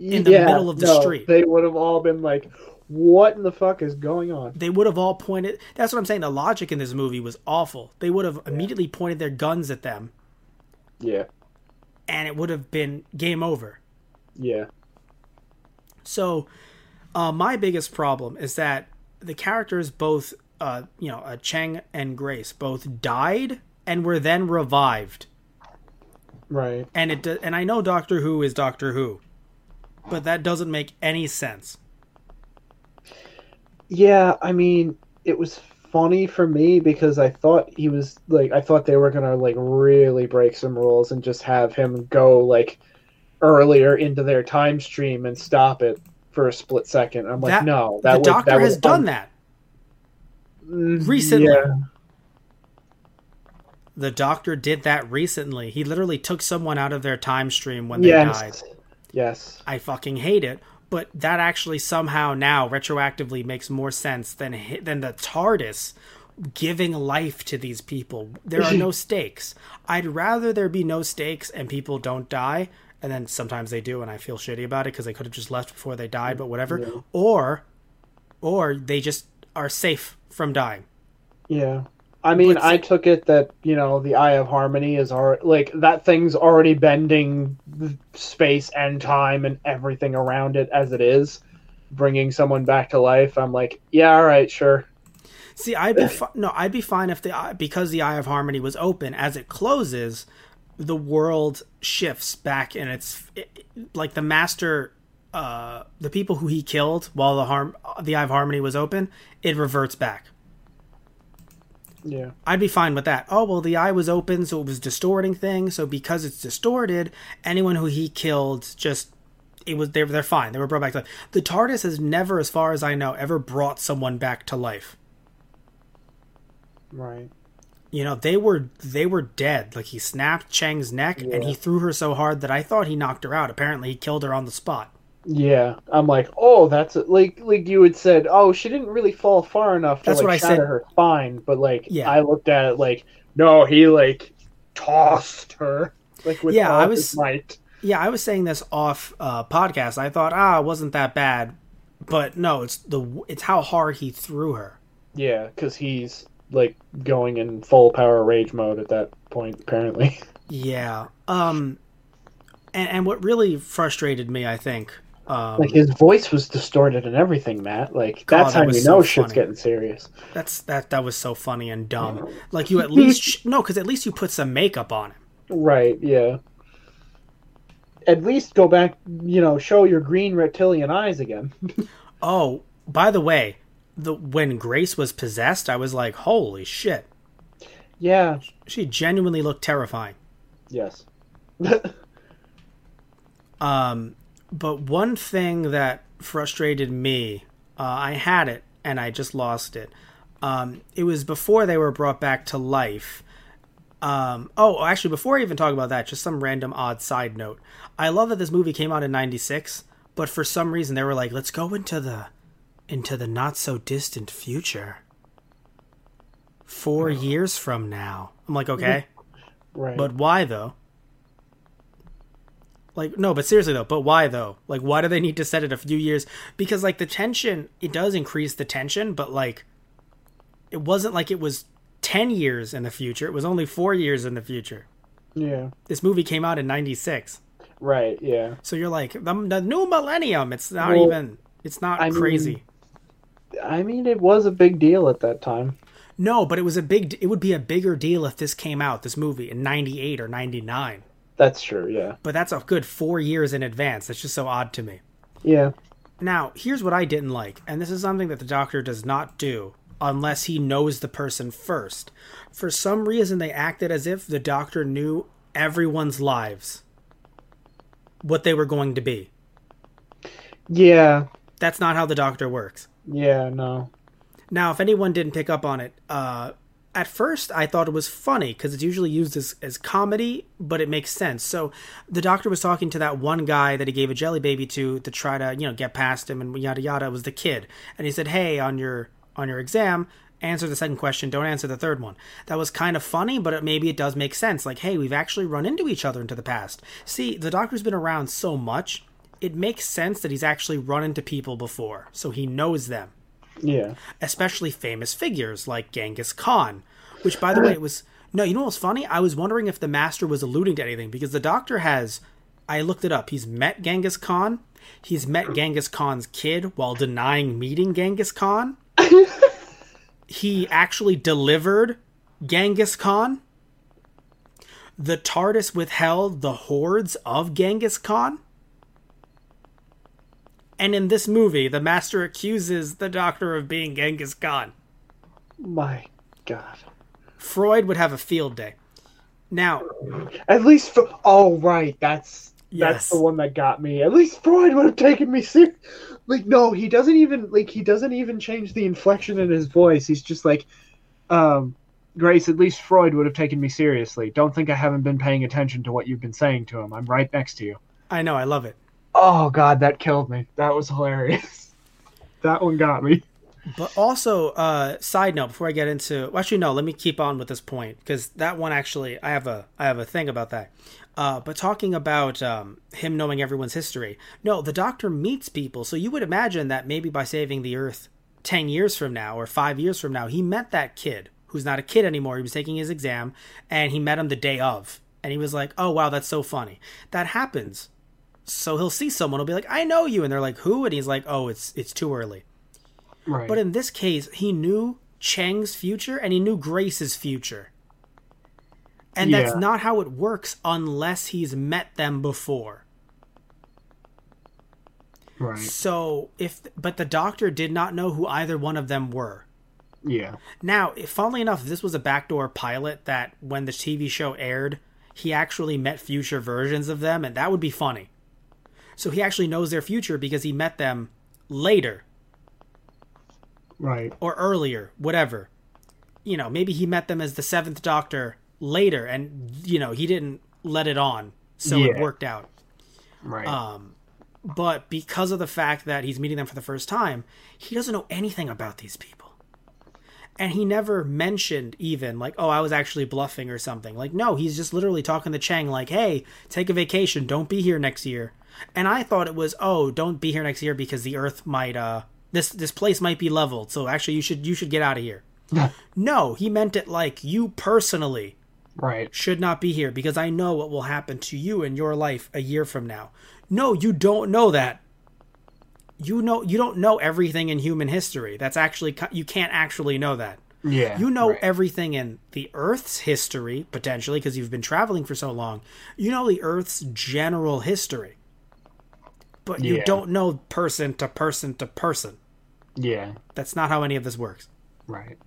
In the middle of the no, street. They would have all been like, "What in the fuck is going on?" They would have all pointed. That's what I'm saying. The logic in this movie was awful. They would have immediately pointed their guns at them, Yeah. and it would have been game over. Yeah. So, uh, my biggest problem is that the characters, both, uh, you know, uh, Chang and Grace, both died and were then revived. Right. And it and I know Doctor Who is Doctor Who, but that doesn't make any sense. Yeah, I mean, it was funny for me because I thought he was like I thought they were gonna like really break some rules and just have him go like earlier into their time stream and stop it for a split second. I'm like, That- no, that the would, Doctor that has would done that. Mm, recently. Yeah, The Doctor did that recently. He literally took someone out of their time stream when they died. Yes, I fucking hate it. But that actually somehow now retroactively makes more sense than than the TARDIS giving life to these people. There are no stakes. I'd rather there be no stakes and people don't die, and then sometimes they do, and I feel shitty about it because they could have just left before they died. But whatever. Or, or they just are safe from dying. yeah. I mean, I took it that you know the Eye of Harmony is already like that thing's already bending space and time and everything around it as it is, bringing someone back to life. I'm like, yeah, all right, sure. See, I'd be fi- no, I'd be fine if the Eye- because the Eye of Harmony was open. As it closes, the world shifts back, and it's it, like the master, uh, the people who he killed while the harm the Eye of Harmony was open, it reverts back. Yeah. I'd be fine with that. Oh well, the eye was open, so it was distorting things. So because it's distorted, anyone who he killed just it was they're they're fine. They were brought back to life. The TARDIS has never, as far as I know, ever brought someone back to life. Right. you know they were they were dead like he snapped chang's neck and he threw her so hard that i thought he knocked her out apparently he killed her on the spot Yeah, I'm like, oh, that's like like you had said. Oh, she didn't really fall far enough to That's like what I shatter said. her spine, but like Yeah. I looked at it like, no, he like tossed her like with Yeah, I was- might. yeah i was saying this off uh podcast i thought ah it wasn't that bad but no it's the it's how hard he threw her Yeah, because he's like going in full power rage mode at that point, apparently. yeah um and and what really frustrated me i think um like his voice was distorted and everything, Matt. Like God, that's that how you so know shit's funny. getting serious. that's that that was so funny and dumb like you at least no because at least you put some makeup on him Right, yeah. At least go back, you know, show your green reptilian eyes again. oh by the way the when grace was possessed i was like holy shit yeah, She genuinely looked terrifying. yes. Um, but one thing that frustrated me, uh, I had it and I just lost it. Um, it was before they were brought back to life. Um, oh, actually, before I even talk about that, just some random odd side note. I love that this movie came out in '96, but for some reason they were like, "Let's go into the into the not so distant future." Four years from now, I'm like, okay. right. But why though? Like no, but seriously though, but why though? Like why do they need to set it a few years? Because like the tension, it does increase the tension, but like it wasn't like it was 10 years in the future. It was only 4 years in the future. yeah. This movie came out in 96. Right, yeah. So you're like the, the new millennium. It's not Well, even it's not I crazy. mean- I mean, it was a big deal at that time. no, but it was a big it would be a bigger deal if this came out this movie in 98 or 99. That's true, yeah. But that's a good 4 years in advance. That's just so odd to me. Yeah. Now, here's what I didn't like, and this is something that the doctor does not do unless he knows the person first. For some reason, they acted as if the doctor knew everyone's lives, what they were going to be. Yeah. That's not how the doctor works. Yeah, no. Now, if anyone didn't pick up on it, uh, at first I thought it was funny because it's usually used as, as comedy, but it makes sense. So the doctor was talking to that one guy that he gave a jelly baby to to try to you know get past him and yada yada. It was the kid, and he said, "Hey, on your on your exam." Answer the second question. Don't answer the third one. That was kind of funny, but it, maybe it does make sense. Like, hey, we've actually run into each other into the past. See, the doctor's been around so much, it makes sense that he's actually run into people before, so he knows them Yeah. especially famous figures like Genghis Khan, which, by the way, it was no. You know what's funny? I was wondering if the master was alluding to anything because the doctor has. I looked it up. He's met Genghis Khan. He's met Genghis Khan's kid while denying meeting Genghis Khan. he actually delivered Genghis Khan. the TARDIS withheld the hordes of Genghis Khan. And in this movie, the Master accuses the Doctor of being Genghis Khan. My God. Freud would have a field day. Now, At least, for, oh right, that's Yes. that's the one that got me. At least Freud would have taken me serious. Like, no, he doesn't even like he doesn't even change the inflection in his voice. He's just like, um, Grace. At least Freud would have taken me seriously. Don't think I haven't been paying attention to what you've been saying to him. I'm right next to you. I know, I love it. Oh God, that killed me. That was hilarious. that one got me. But also, uh, side note before I get into, actually, no, let me keep on with this point because that one actually, I have a, I have a thing about that. Uh, but talking about um, him knowing everyone's history, no, the Doctor meets people, so you would imagine that maybe by saving the Earth ten years from now or five years from now, he met that kid who's not a kid anymore. He was taking his exam, and he met him the day of, and he was like, "Oh wow, that's so funny." That happens. So he'll see someone, he'll be like, "I know you," and they're like, "Who?" And he's like, "Oh, it's it's too early." Right. But in this case, he knew Chang's future and he knew Grace's future. And that's not how it works unless he's met them before. right. So, if but the doctor did not know who either one of them were. Yeah. Now, if, funnily enough, this was a backdoor pilot that when the TV show aired, he actually met future versions of them, and that would be funny. So he actually knows their future because he met them later Right. or earlier, whatever. You know, maybe he met them as the seventh Doctor later, and you know he didn't let it on, so it worked out. Right. Um, but because of the fact that he's meeting them for the first time, he doesn't know anything about these people, and he never mentioned even like, "Oh, I was actually bluffing" or something. Like, no, he's just literally talking to Chang like, "Hey, take a vacation. Don't be here next year." And I thought it was, "Oh, don't be here next year because the Earth might uh this this place might be leveled. So actually, you should you should get out of here." no, he meant it like you personally right. should not be here because I know what will happen to you in your life a year from now. No, you don't know that. You know you don't know everything in human history. That's actually you can't actually know that. Yeah. You know right. everything in the Earth's history potentially because you've been traveling for so long. You know the Earth's general history. But you Yeah. don't know person to person to person. Yeah. That's not how any of this works. Right.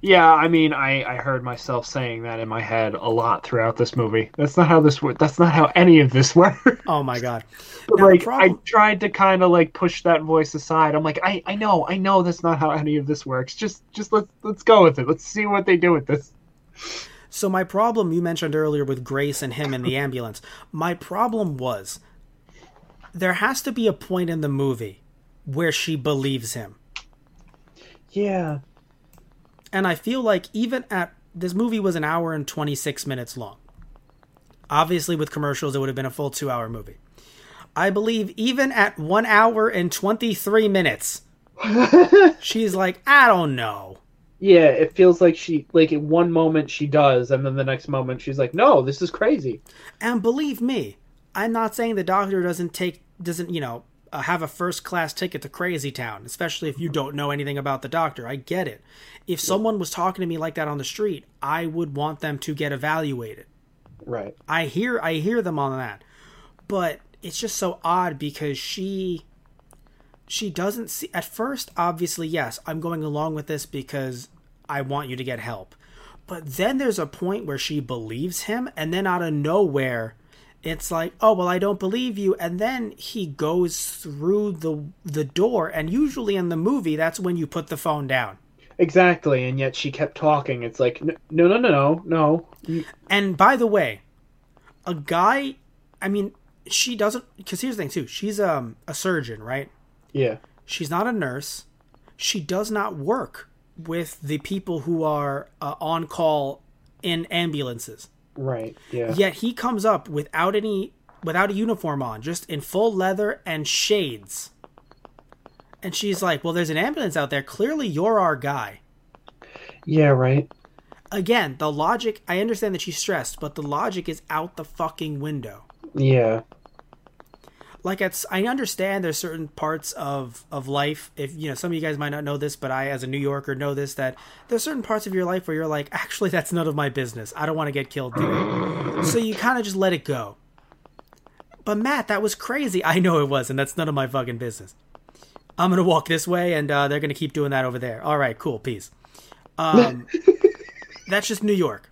Yeah, I mean, I, I heard myself saying that in my head a lot throughout this movie. That's not how this works. That's not how any of this works. Oh my god. But Now, like, problem- I tried to kind of like push that voice aside. I'm like, I, I know, I know that's not how any of this works. Just just let's let's go with it. Let's see what they do with this. So my problem you mentioned earlier with Grace and him in the ambulance, my problem was there has to be a point in the movie where she believes him. Yeah. And I feel like even at this movie was an hour and 26 minutes long. Obviously with commercials it would have been a full 2-hour movie. I believe even at 1 hour and 23 minutes she's like, "I don't know." Yeah, it feels like she like in one moment she does, and then the next moment she's like, "No, this is crazy." And believe me, I'm not saying the doctor doesn't take doesn't you know uh, have a first class ticket to Crazy Town, especially if you don't know anything about the doctor. I get it. If someone was talking to me like that on the street, I would want them to get evaluated. Right. I hear I hear them on that, but it's just so odd because she she doesn't see at first. Obviously, yes, I'm going along with this because I want you to get help. But then there's a point where she believes him, and then out of nowhere, it's like, oh well, I don't believe you. And then he goes through the the door, and usually in the movie, that's when you put the phone down. Exactly, and yet she kept talking. It's like, no, no, no, no, no. And by the way, a guy, I mean, she doesn't because here's the thing too. She's um a surgeon, right? Yeah. She's not a nurse. She does not work with the people who are uh, on call in ambulances. Right. Yeah. Yet he comes up without any without a uniform on, just in full leather and shades. And she's like, "Well, there's an ambulance out there. Clearly, you're our guy." Yeah. Right. Again, the logic, I understand that she's stressed, but the logic is out the fucking window. Yeah. Like it's I understand there's certain parts of of life. If you know some of you guys might not know this but I as a New Yorker know this that there's certain parts of your life where you're like actually that's none of my business. I don't want to get killed doing so you kind of just let it go. But Matt that was crazy. I know it was and that's none of my fucking business. I'm gonna walk this way and uh, they're gonna keep doing that over there. All right cool peace. Um, that's just New York.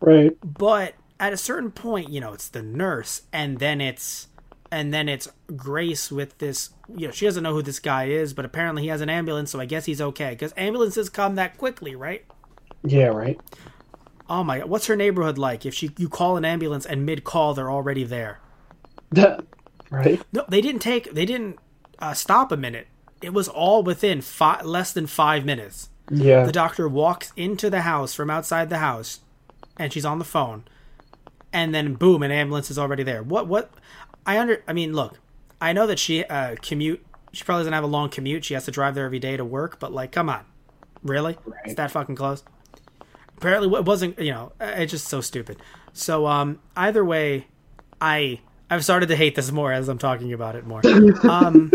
Right. but at a certain point you know it's the nurse and then it's and then it's grace with this you know she doesn't know who this guy is but apparently he has an ambulance so i guess he's okay because ambulances come that quickly right Yeah. Right. oh my god what's her neighborhood like if she you call an ambulance and mid-call they're already there right. no they didn't take they didn't uh, stop a minute it was all within five less than five minutes Yeah. the doctor walks into the house from outside the house and she's on the phone and then boom an ambulance is already there what what i under i mean look i know that she uh commute she probably doesn't have a long commute. She has to drive there every day to work but like come on. Really? It's that fucking close? Apparently it wasn't you know it's just so stupid. So um either way i i've started to hate this more as i'm talking about it more. Um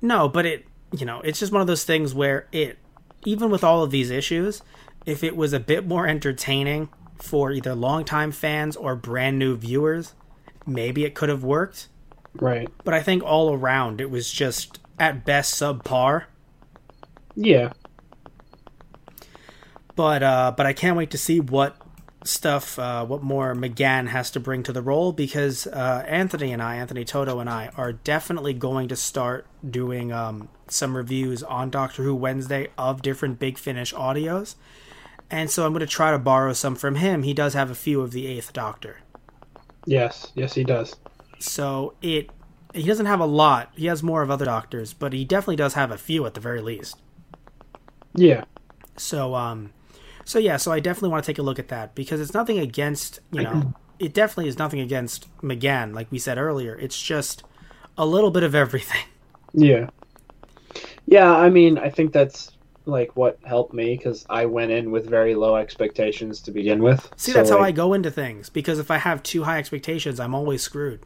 no but it you know it's just one of those things where it even with all of these issues if it was a bit more entertaining for either longtime fans or brand new viewers maybe it could have worked Right. but i think all around it was just at best subpar Yeah. but uh, but I can't wait to see what stuff, uh, what more McGann has to bring to the role because uh, Anthony and I, Anthony Toto and I, are definitely going to start doing um, some reviews on Doctor Who Wednesday of different Big Finish audios, and so I'm going to try to borrow some from him. He does have a few of the Eighth Doctor, Yes. Yes, he does. so it he doesn't have a lot. He has more of other Doctors, but he definitely does have a few at the very least. Yeah. So um so yeah, so I definitely want to take a look at that because it's nothing against, you know, it definitely is nothing against McGann like we said earlier. It's just a little bit of everything. Yeah. Yeah, I mean, I think that's like what helped me because I went in with very low expectations to begin with. See, So, that's how I go into things because if I have too high expectations, I'm always screwed.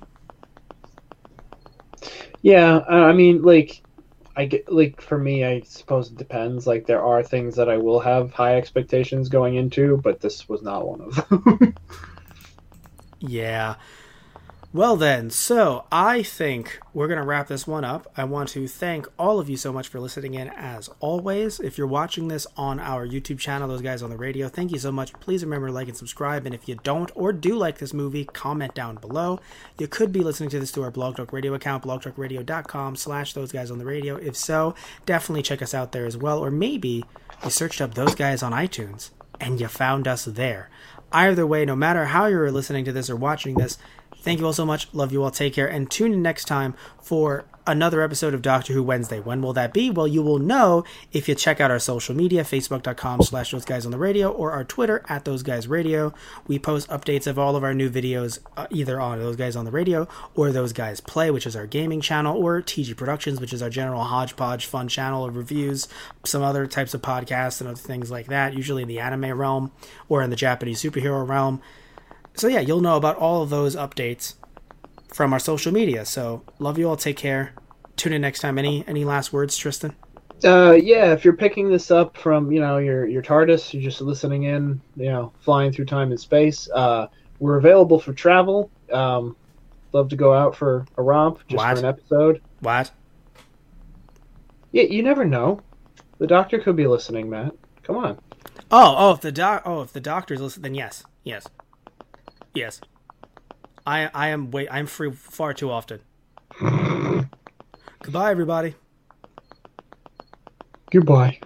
Yeah, I mean, like, I get like for me, I suppose it depends. Like, there are things that I will have high expectations going into, but this was not one of them. Yeah. Well, then, so I think we're going to wrap this one up. I want to thank all of you so much for listening in as always. If you're watching this on our YouTube channel, those guys on the radio, thank you so much. Please remember to like and subscribe. And if you don't or do like this movie, comment down below. You could be listening to this through our Blog Talk Radio account, blogtalkradio.com slash those guys on the radio. If so, definitely check us out there as well. Or maybe you searched up those guys on iTunes and you found us there. Either way, no matter how you're listening to this or watching this, thank you all so much. Love you all. Take care. And tune in next time for another episode of Doctor Who Wednesday. When will that be? Well, you will know if you check out our social media, facebook.com slash those guys on the radio or our Twitter at those guys radio. We post updates of all of our new videos uh, either on those guys on the radio or those guys play, which is our gaming channel, or TG Productions, which is our general hodgepodge fun channel of reviews, some other types of podcasts and other things like that, usually in the anime realm or in the Japanese superhero realm. So yeah, you'll know about all of those updates from our social media. So love you all. Take care. Tune in next time. Any any last words, Tristan? uh, yeah, if you're picking this up from you know your your TARDIS, you're just listening in, you know, flying through time and space. Uh, we're available for travel. Um, love to go out for a romp just What? for an episode. What? Yeah, you never know. The doctor could be listening, Matt. Come on. Oh, oh, if the doc, oh, if the doctors listening, then yes, yes, yes. I I am wait. I'm free far too often. Goodbye, everybody. Goodbye.